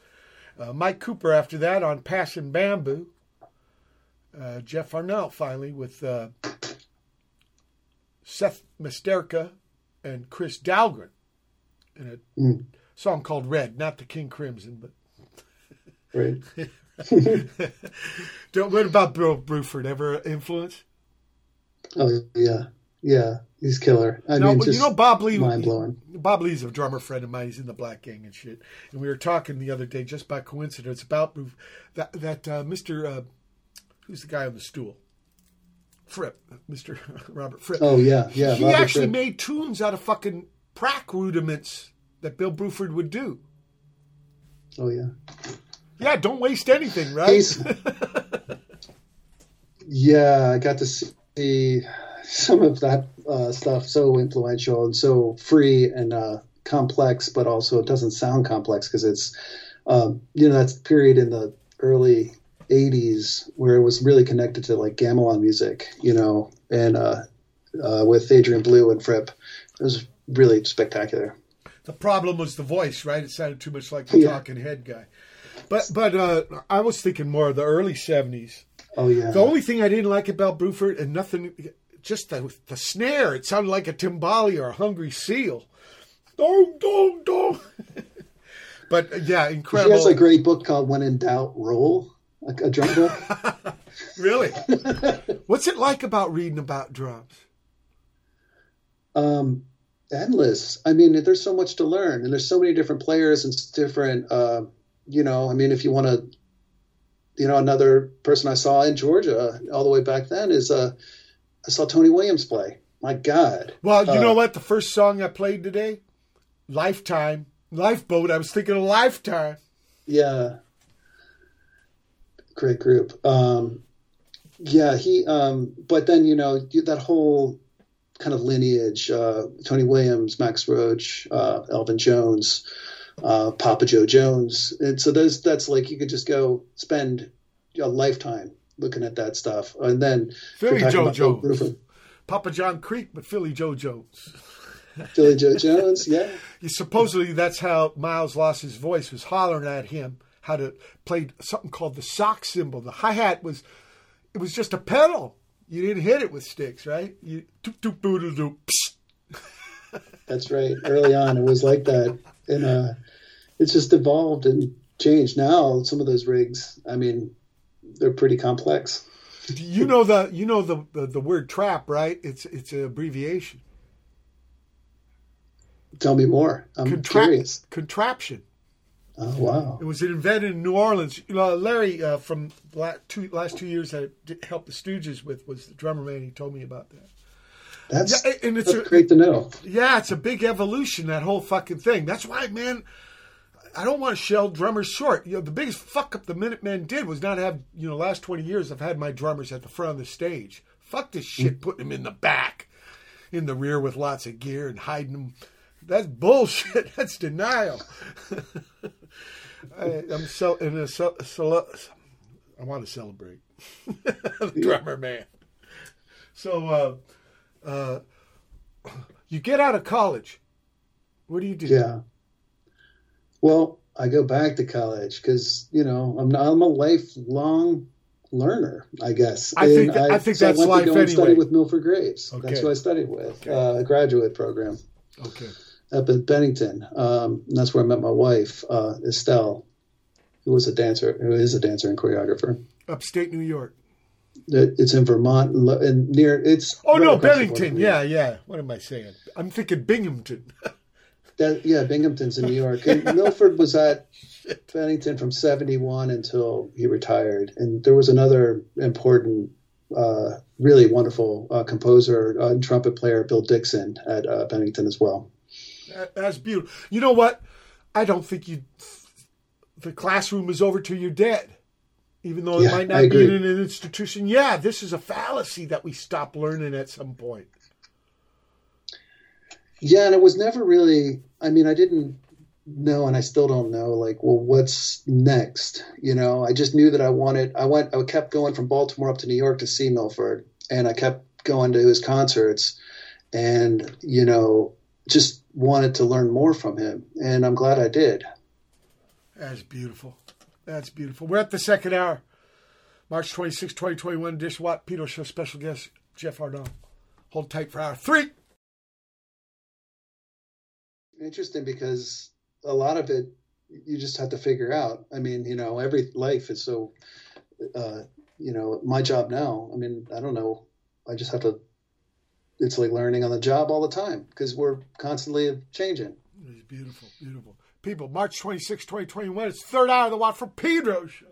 Uh, Mike Cooper after that on Passing Bamboo. Uh, Jeff Arnal finally with uh, Seth Misterka and Chris Dahlgren in a Mm. song called Red, not the King Crimson, but Right. don't, what about Bill Bruford? Ever influence? Oh yeah, yeah. He's killer. I No, mean, but you know Bob Lee. mind blowing. Bob Lee's a drummer friend of mine. He's in the Black Gang and shit. And we were talking the other day, just by coincidence, about that that uh, Mister uh, who's the guy on the stool, Fripp, Mister Robert Fripp. Oh yeah, yeah. he Robert actually Fripp. made tunes out of fucking prac rudiments that Bill Bruford would do. Oh yeah. Yeah, don't waste anything, right? Yeah, I got to see some of that uh, stuff. So influential and so free and uh, complex, but also it doesn't sound complex because it's um, you know that's period in the early '80s where it was really connected to like gamelan music, you know, and uh, uh, with Adrian Belew and Fripp, it was really spectacular. The problem was the voice, right? It sounded too much like the Yeah. talking head guy. But but uh, I was thinking more of the early '70s. Oh yeah. The only thing I didn't like about Bruford, and nothing, just the the snare. It sounded like a timbali or a hungry seal. Dong dong dong. but uh, yeah, incredible. has a great book called "When in Doubt, Roll," a, a drum book. really. What's it like about reading about drums? um, endless. I mean, there's so much to learn, and there's so many different players and different. Uh, you know, I mean, if you want to, you know, another person I saw in Georgia all the way back then is uh, I saw Tony Williams play. My God. Well, you Uh, know what? The first song I played today, Lifetime, Lifeboat. I was thinking of Lifetime. Yeah. Great group. Um, yeah, he. Um, but then you know that whole kind of lineage: uh, Tony Williams, Max Roach, uh, Elvin Jones, uh, Papa Joe Jones, and so those that's like you could just go spend a lifetime looking at that stuff, and then Philly Joe Jones. Papa John Creach, but Philly Joe Jones. Philly Joe Jones, yeah. You- Supposedly that's how Miles lost his voice was hollering at him how to play something called the sock cymbal. The hi hat was it was just a pedal. You didn't hit it with sticks, right? You doop doop boodle doop. psst. That's right. Early on, it was like that, and uh, it's just evolved and changed. Now, some of those rigs, I mean, they're pretty complex. You know the you know the, the the word trap, right? It's it's an abbreviation. Tell me more. I'm Contra- curious. contraption. Oh wow! It was invented in New Orleans. Know, Larry uh, from last two, last two years that I helped the Stooges with was the drummer man. He told me about that. That's, Yeah, and it's that's a- great to know. Yeah, it's a big evolution, that whole fucking thing. That's why, man, I don't want to shell drummers short. You know, the biggest fuck up the Minutemen did was not have, you know, last 20 years I've had my drummers at the front of the stage. Fuck this shit, putting them in the back, in the rear with lots of gear and hiding them. That's bullshit. That's denial. I, I'm so in a, so, so, I want to celebrate. the drummer man. So, uh, uh, you get out of college. What do you do? Yeah. Well, I go back to college because you know I'm not, I'm a lifelong learner, I guess. I think And that- I think so that's I went to go and study with Milford Graves. Okay. That's who I studied with. Uh, a graduate program Okay. up at Bennington. Um, that's where I met my wife, uh, Estelle, who was a dancer, who is a dancer and choreographer. Upstate New York. It- It's in Vermont and near. It's Oh right no, Bennington. Yeah, yeah. What am I saying? I'm thinking Binghamton. That, yeah, Binghamton's in New York. And Milford was at Bennington from 71 until he retired. And there was another important, uh, really wonderful uh, composer uh, and trumpet player, Bill Dixon, at uh, Bennington as well. That- That's beautiful. You know what? I don't think you. The classroom is over till you're dead. Even though it Yeah, might not be in an institution. Yeah, this is a fallacy that we stop learning at some point. Yeah, and it was never really, I mean, I didn't know, and I still don't know, like, well, what's next? You know, I just knew that I wanted, I went, I kept going from Baltimore up to New York to see Milford, and I kept going to his concerts, and, you know, just wanted to learn more from him. And I'm glad I did. That's beautiful. That's beautiful. We're at the second hour. March 26, 2021, Dish Watt Peter Show special guest, Jeff Arnal. Hold tight for hour three. Interesting because a lot of it you just have to figure out. I mean, you know, every life is so, uh, you know, my job now. I mean, I don't know. I just have to. It's like learning on the job all the time because we're constantly changing. It's beautiful, beautiful. People, March 26, 2021, it's third hour of the Watt for Pedro show.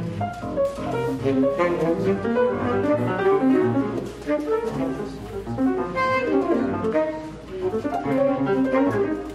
Watt from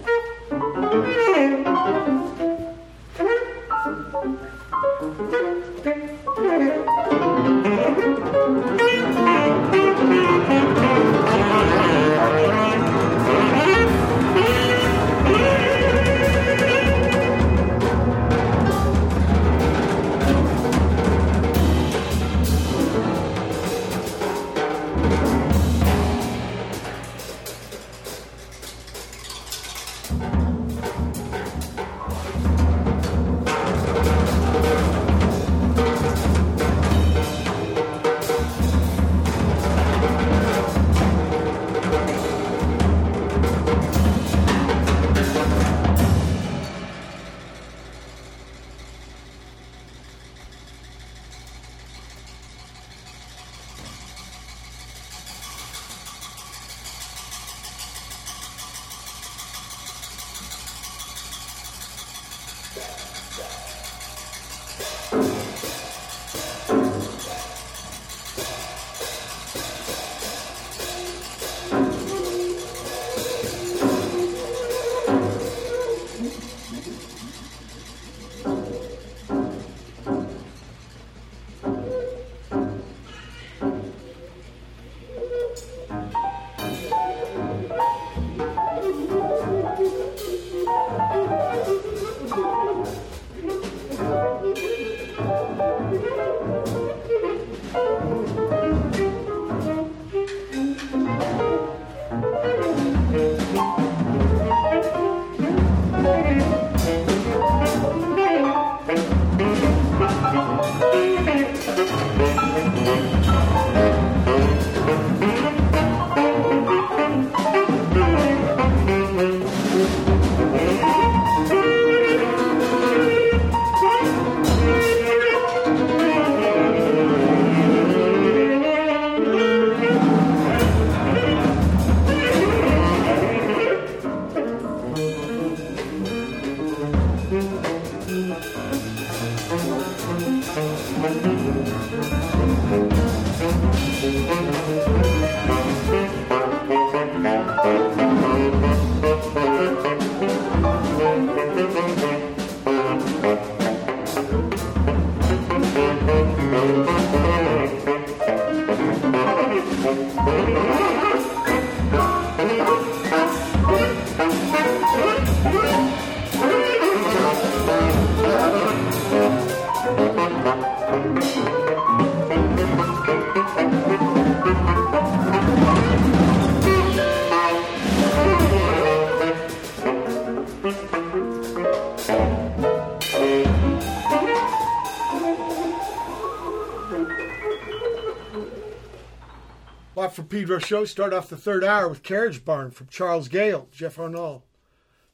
Pedro Show. Start off the third hour with Carriage Barn from Charles Gayle, Jeff Arnal.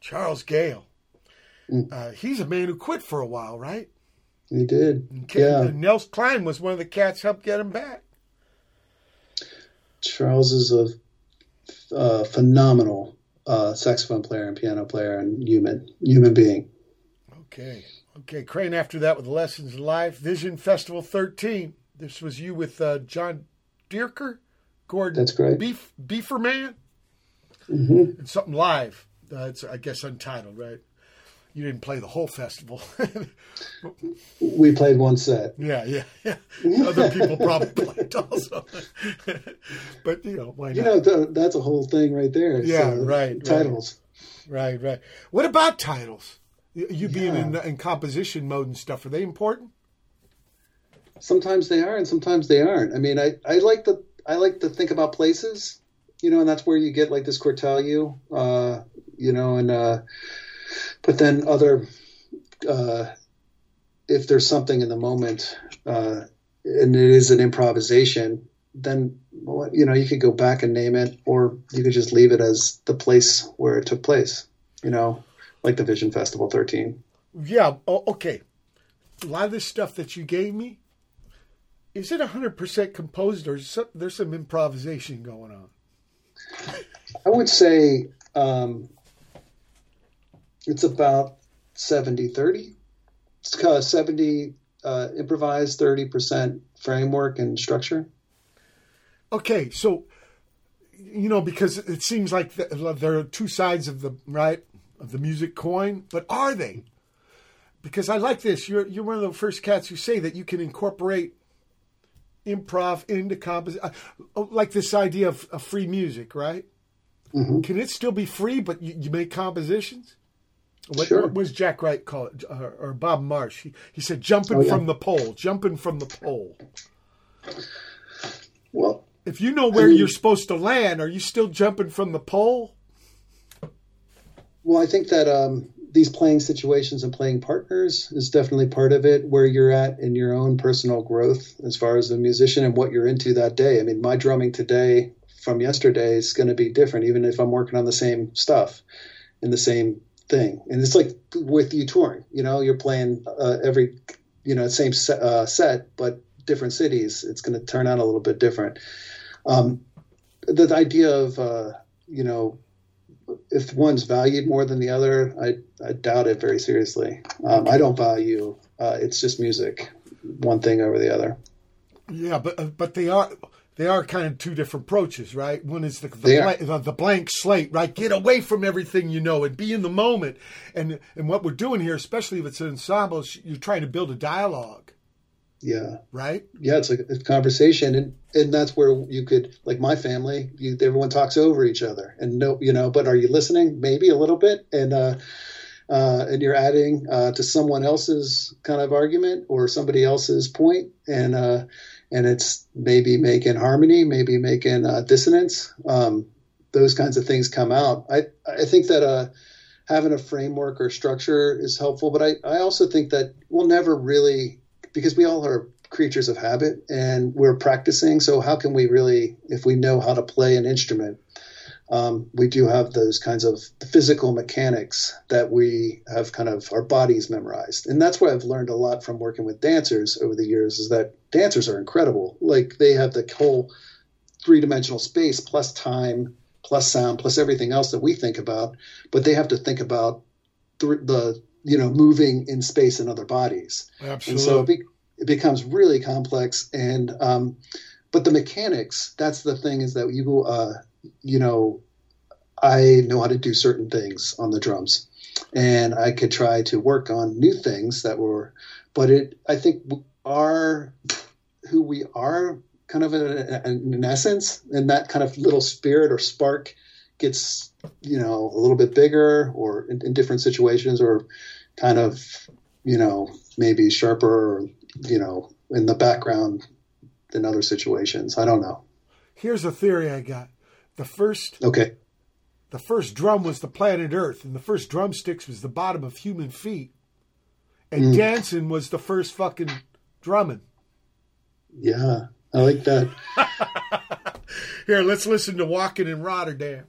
Charles Gayle. Uh, he's a man who quit for a while, right? He did. Yeah. Nels Cline was one of the cats helped get him back. Charles is a uh, phenomenal uh, saxophone player and piano player and human human being. Okay. Okay. Crane after that with Lessons in Life. Vision Festival 13. This was you with uh, John Dierker, Gordon That's great. Beef, Beeferman, hmm and something live. Uh, it's, I guess, untitled, right? You didn't play the whole festival. We played one set. yeah, yeah, yeah. Other people probably played also. but, you know, why not? You know, th- that's a whole thing right there. Yeah, uh, right. Titles. Right, right. What about titles? You being Yeah. in, in composition mode and stuff, are they important? Sometimes they are, and sometimes they aren't. I mean, I, I like to I like to think about places, you know, and that's where you get like this Cortelyou, uh, you know, and uh, but then other, uh, if there's something in the moment, uh, and it is an improvisation, then you know you could go back and name it, or you could just leave it as the place where it took place, you know, like the Vision Festival 13. Yeah. Oh, okay. A lot of this stuff that you gave me, is it 100% composed or is some, there's some improvisation going on? I would say um, it's about 70 30. It's kind of 70 uh, improvise, thirty percent framework and structure. Okay, so you know because it seems like the, there are two sides of the right of the music coin, but are they? Because I like this. You're you're one of the first cats who say that you can incorporate improv into composition, like this idea of, of free music, right? Mhm. Can it still be free, but you, you make compositions? What, Sure. what was Jack Wright call it, or, or Bob Marsh? He, he said, "Jumping Oh, yeah. from the pole, jumping from the pole." Well, If you know where I mean- you're supposed to land, are you still jumping from the pole? Well, I think that um, these playing situations and playing partners is definitely part of it, where you're at in your own personal growth as far as a musician and what you're into that day. I mean, my drumming today from yesterday is going to be different, even if I'm working on the same stuff and the same thing. And it's like with you touring, you know, you're playing uh, every, you know, same set, uh, set, but different cities. It's going to turn out a little bit different. Um, the, the idea of, uh, you know, if one's valued more than the other, I, I doubt it very seriously. Um, I don't value. Uh, it's just music, one thing over the other. Yeah, but uh, but they are they are kind of two different approaches, right? One is the the, blank, the blank slate, right? Get away from everything you know and be in the moment. And and what we're doing here, especially if it's an ensemble, is you're trying to build a dialogue, Yeah, right? yeah. It's a, it's a conversation, and and that's where you could, like my family, you, everyone talks over each other, and no, you know. But are you listening? Maybe a little bit, and uh, uh, and you're adding uh, to someone else's kind of argument or somebody else's point, and uh, and it's maybe making harmony, maybe making uh, dissonance. Um, those kinds of things come out. I I think that uh, having a framework or structure is helpful, but I I also think that we'll never really because we all are creatures of habit and we're practicing. So how can we really, if we know how to play an instrument, um, we do have those kinds of physical mechanics that we have kind of our bodies memorized. And that's what I've learned a lot from working with dancers over the years is that dancers are incredible. Like they have the whole three dimensional space plus time, plus sound, plus everything else that we think about, but they have to think about th- the, you know, moving in space in other bodies. Absolutely. And so it, be, it becomes really complex. And um, but the mechanics, that's the thing, is that you uh, you know, I know how to do certain things on the drums, and I could try to work on new things that were, but it I think are who we are kind of in, in essence, and that kind of little spirit or spark gets you know a little bit bigger or in, in different situations or kind of you know maybe sharper or you know in the background in other situations. I don't know. Here's a theory I got. The first okay the first drum was the planet Earth, and the first drumsticks was the bottom of human feet, and hmm. dancing was the first fucking drumming. yeah i like that Here, let's listen to "Walking in Rotterdam."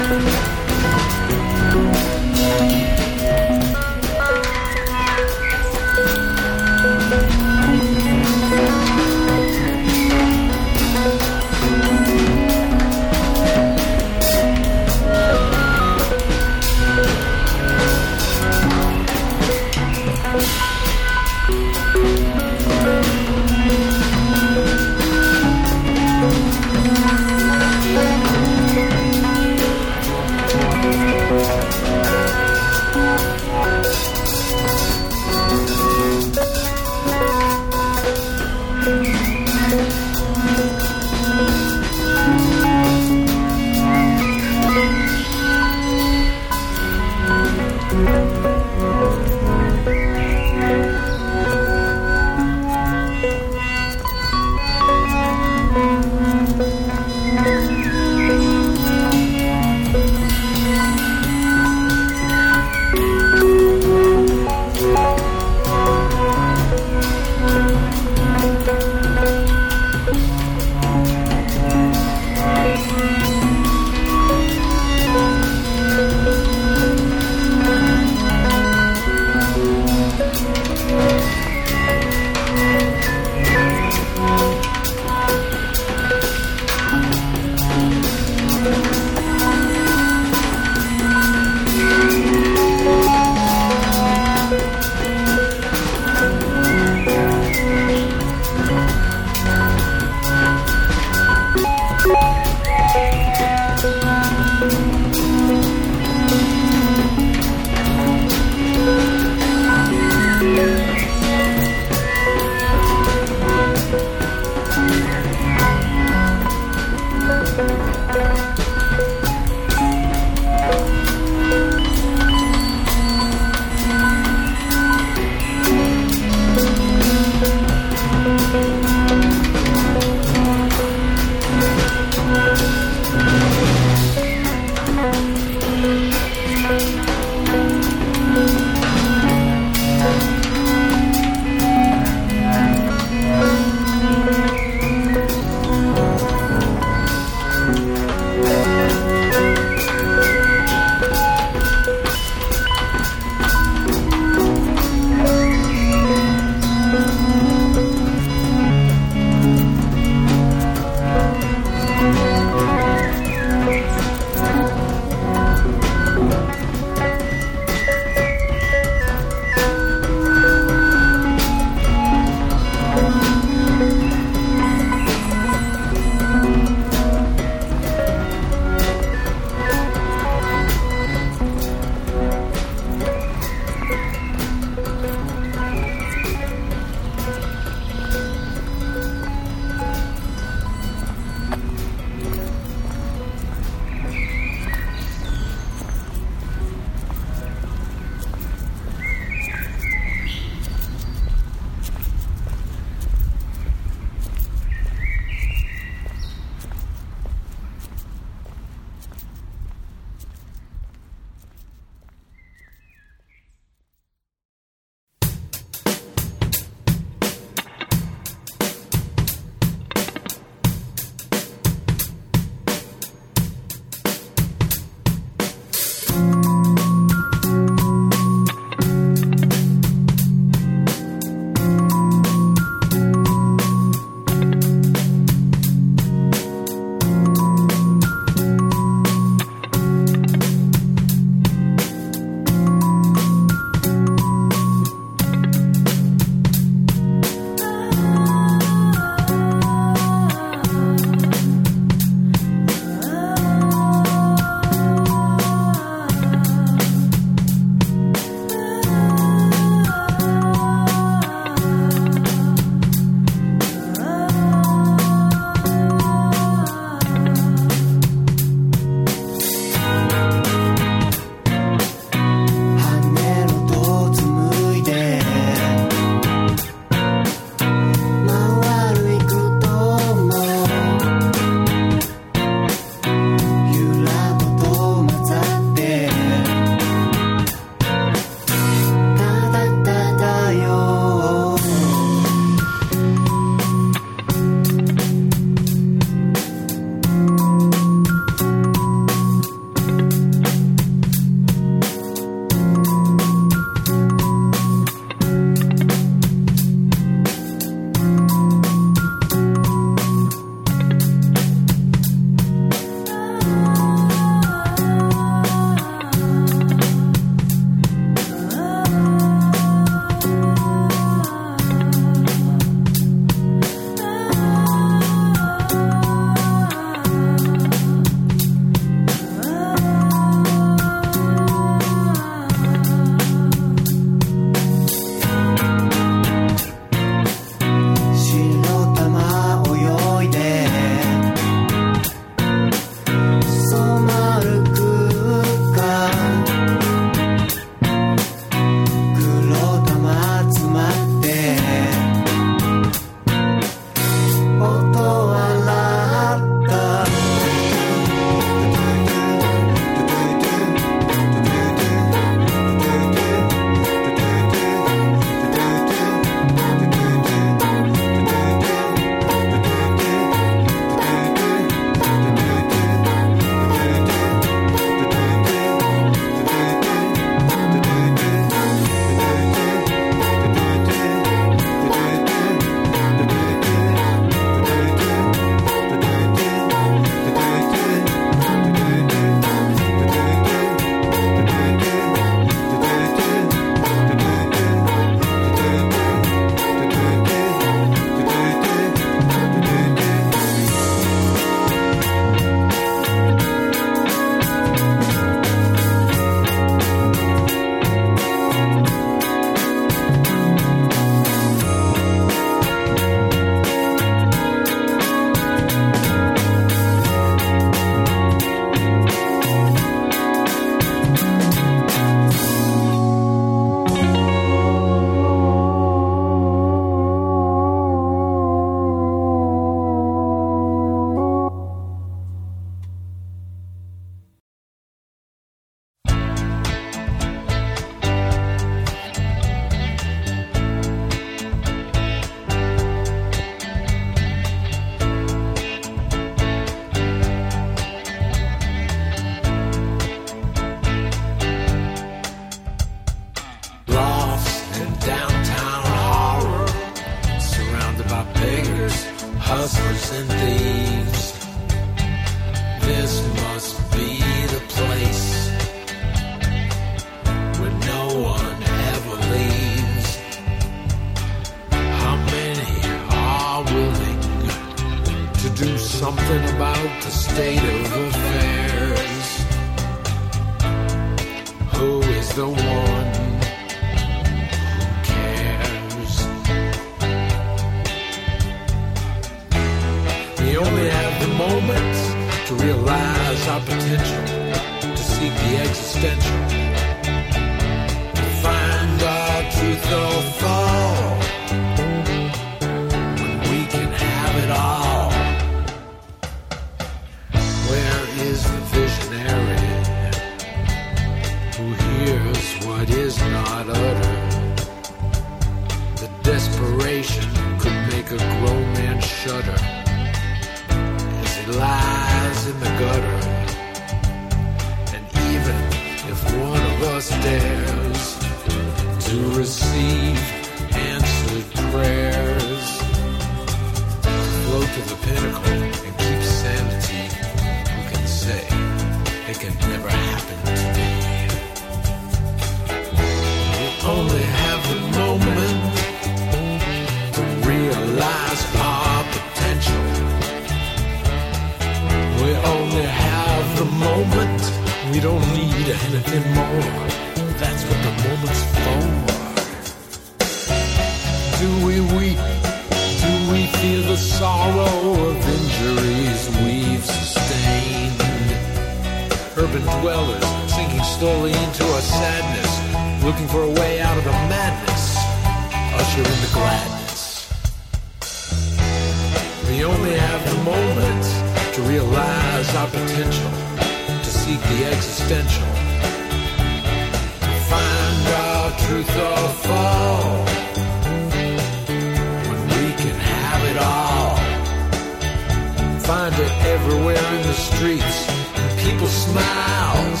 streets and people's smiles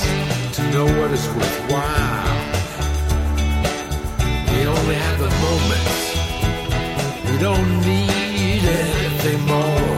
to know what is worthwhile. We only have the moments. We don't need anything more.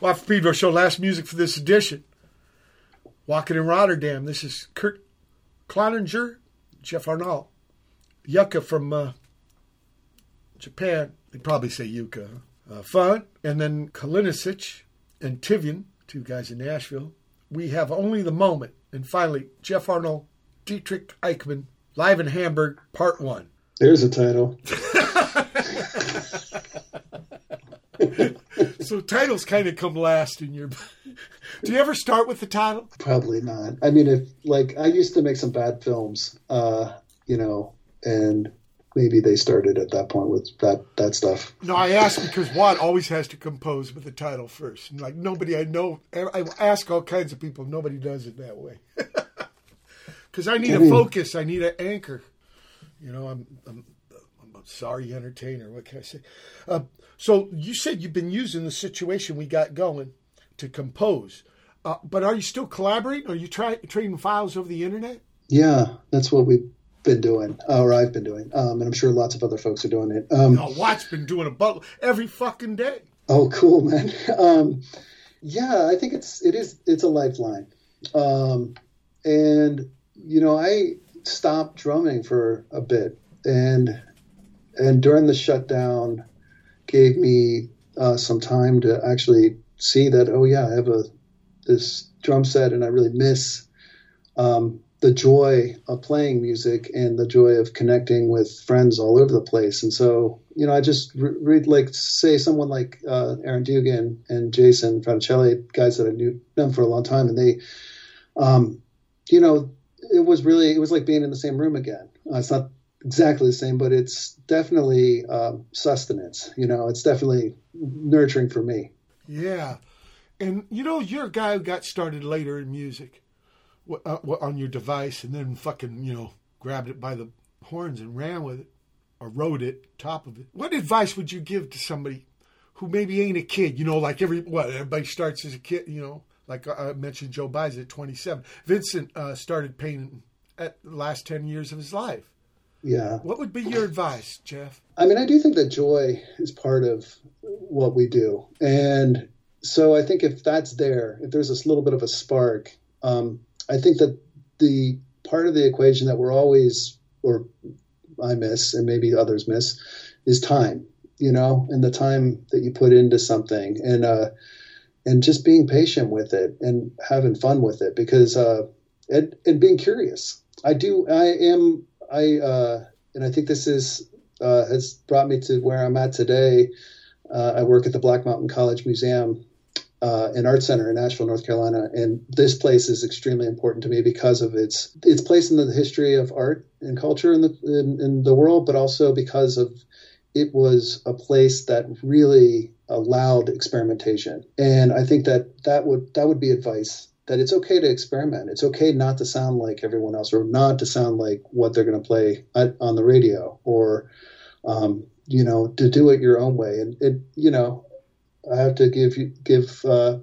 From Pedro Show, last music for this edition. Walking in Rotterdam. This is Curt Cloninger, Jeff Arnal. Yucca from uh, Japan. They probably say Yucca. Uh, fun. And then Kalinich and Tiven, two guys in Nashville. We have only the moment. And finally, Jeff Arnal, Dietrich Eichmann, live in Hamburg, part one. There's a title. So titles kind of come last in your. Do you ever start with the title? Probably not. I mean, if like I used to make some bad films, uh, you know, and maybe they started at that point with that that stuff. No, I ask because Watt always has to compose with the title first. And like nobody I know, I ask all kinds of people. Nobody does it that way. Because I need I a mean- focus. I need an anchor. You know, I'm, I'm, sorry entertainer. What can I say? Uh, so you said you've been using the situation we got going to compose. Uh, but are you still collaborating? Are you try, trading files over the internet? Yeah, that's what we've been doing, or I've been doing, um, and I'm sure lots of other folks are doing it. Um, No, Watt's been doing a but every fucking day. Oh, cool, man. Um, yeah, I think it's it is it's a lifeline, um, and you know I stopped drumming for a bit, and and during the shutdown, gave me uh, some time to actually see that. Oh yeah, I have a this drum set, and I really miss um, the joy of playing music and the joy of connecting with friends all over the place. And so, you know, I just re- read like say someone like uh, Aaron Dugan and Jason Fraticelli, guys that I knew them for a long time, and they, um, you know, it was really it was like being in the same room again. Uh, it's not exactly the same, but it's definitely um, sustenance. You know, it's definitely nurturing for me. Yeah, and you know you're a guy who got started later in music, uh, on your device, and then fucking you know grabbed it by the horns and ran with it, or rode it top of it. What advice would you give to somebody who maybe ain't a kid? You know, like every what everybody starts as a kid. You know, like I mentioned, Joe Baez at 27. Vincent uh, started painting at the last 10 years of his life. Yeah. What would be your advice, Jeff? I mean, I do think that joy is part of what we do. And so I think if that's there, if there's this little bit of a spark, um, I think that the part of the equation that we're always, or I miss, and maybe others miss, is time, you know, and the time that you put into something and, uh, and just being patient with it and having fun with it because, uh, and, and being curious. I do, I am, I, uh, and I think this is uh, has brought me to where I'm at today. Uh, I work at the Black Mountain College Museum uh, and Art Center in Asheville, North Carolina, and this place is extremely important to me because of its its place in the history of art and culture in the in, in the world, but also because of it was a place that really allowed experimentation. And I think that that would that would be advice that it's okay to experiment. It's okay not to sound like everyone else or not to sound like what they're going to play on the radio or, um, you know, to do it your own way. And it, you know, I have to give you, give, uh,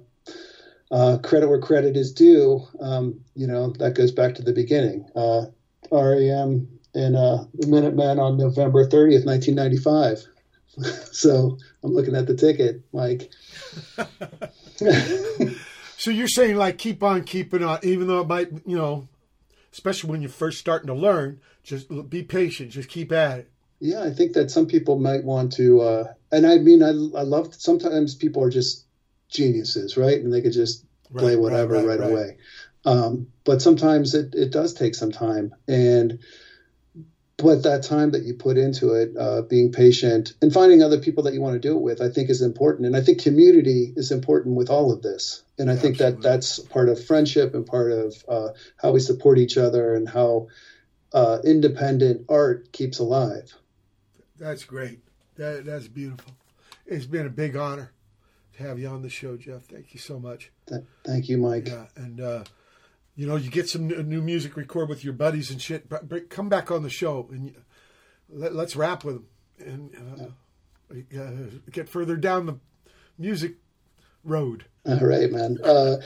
uh, credit where credit is due. Um, you know, that goes back to the beginning. Uh, REM and, uh, the Minutemen on November 30th, 1995. so I'm looking at the ticket, Mike. So you're saying like keep on keeping on, even though it might, you know, especially when you're first starting to learn, just be patient, just keep at it. Yeah, I think that some people might want to, uh, and I mean, I, I love sometimes people are just geniuses, right? And they could just play whatever right, right, right, right. away. Um, but sometimes it, it does take some time. And, but that time that you put into it, uh, being patient and finding other people that you want to do it with, I think is important. And I think community is important with all of this. And I think that that's part of friendship and part of uh, how we support each other and how uh, independent art keeps alive. That's great. That that's beautiful. It's been a big honor to have you on the show, Jeff. Thank you so much. Th- thank you, Mike. Yeah, and uh, you know, you get some new music, record with your buddies and shit. But, come back on the show and let, let's rap with them and uh, uh, get further down the music road. All right, man. Uh,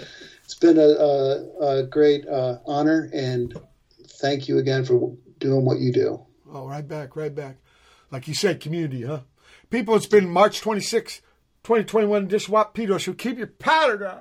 it's been a, a, a great uh, honor, and thank you again for doing what you do. Oh, right back, right back. Like you said, community, huh? People, it's been March 26th, 2021 edition Wap Pedo Show. Keep your powder dry.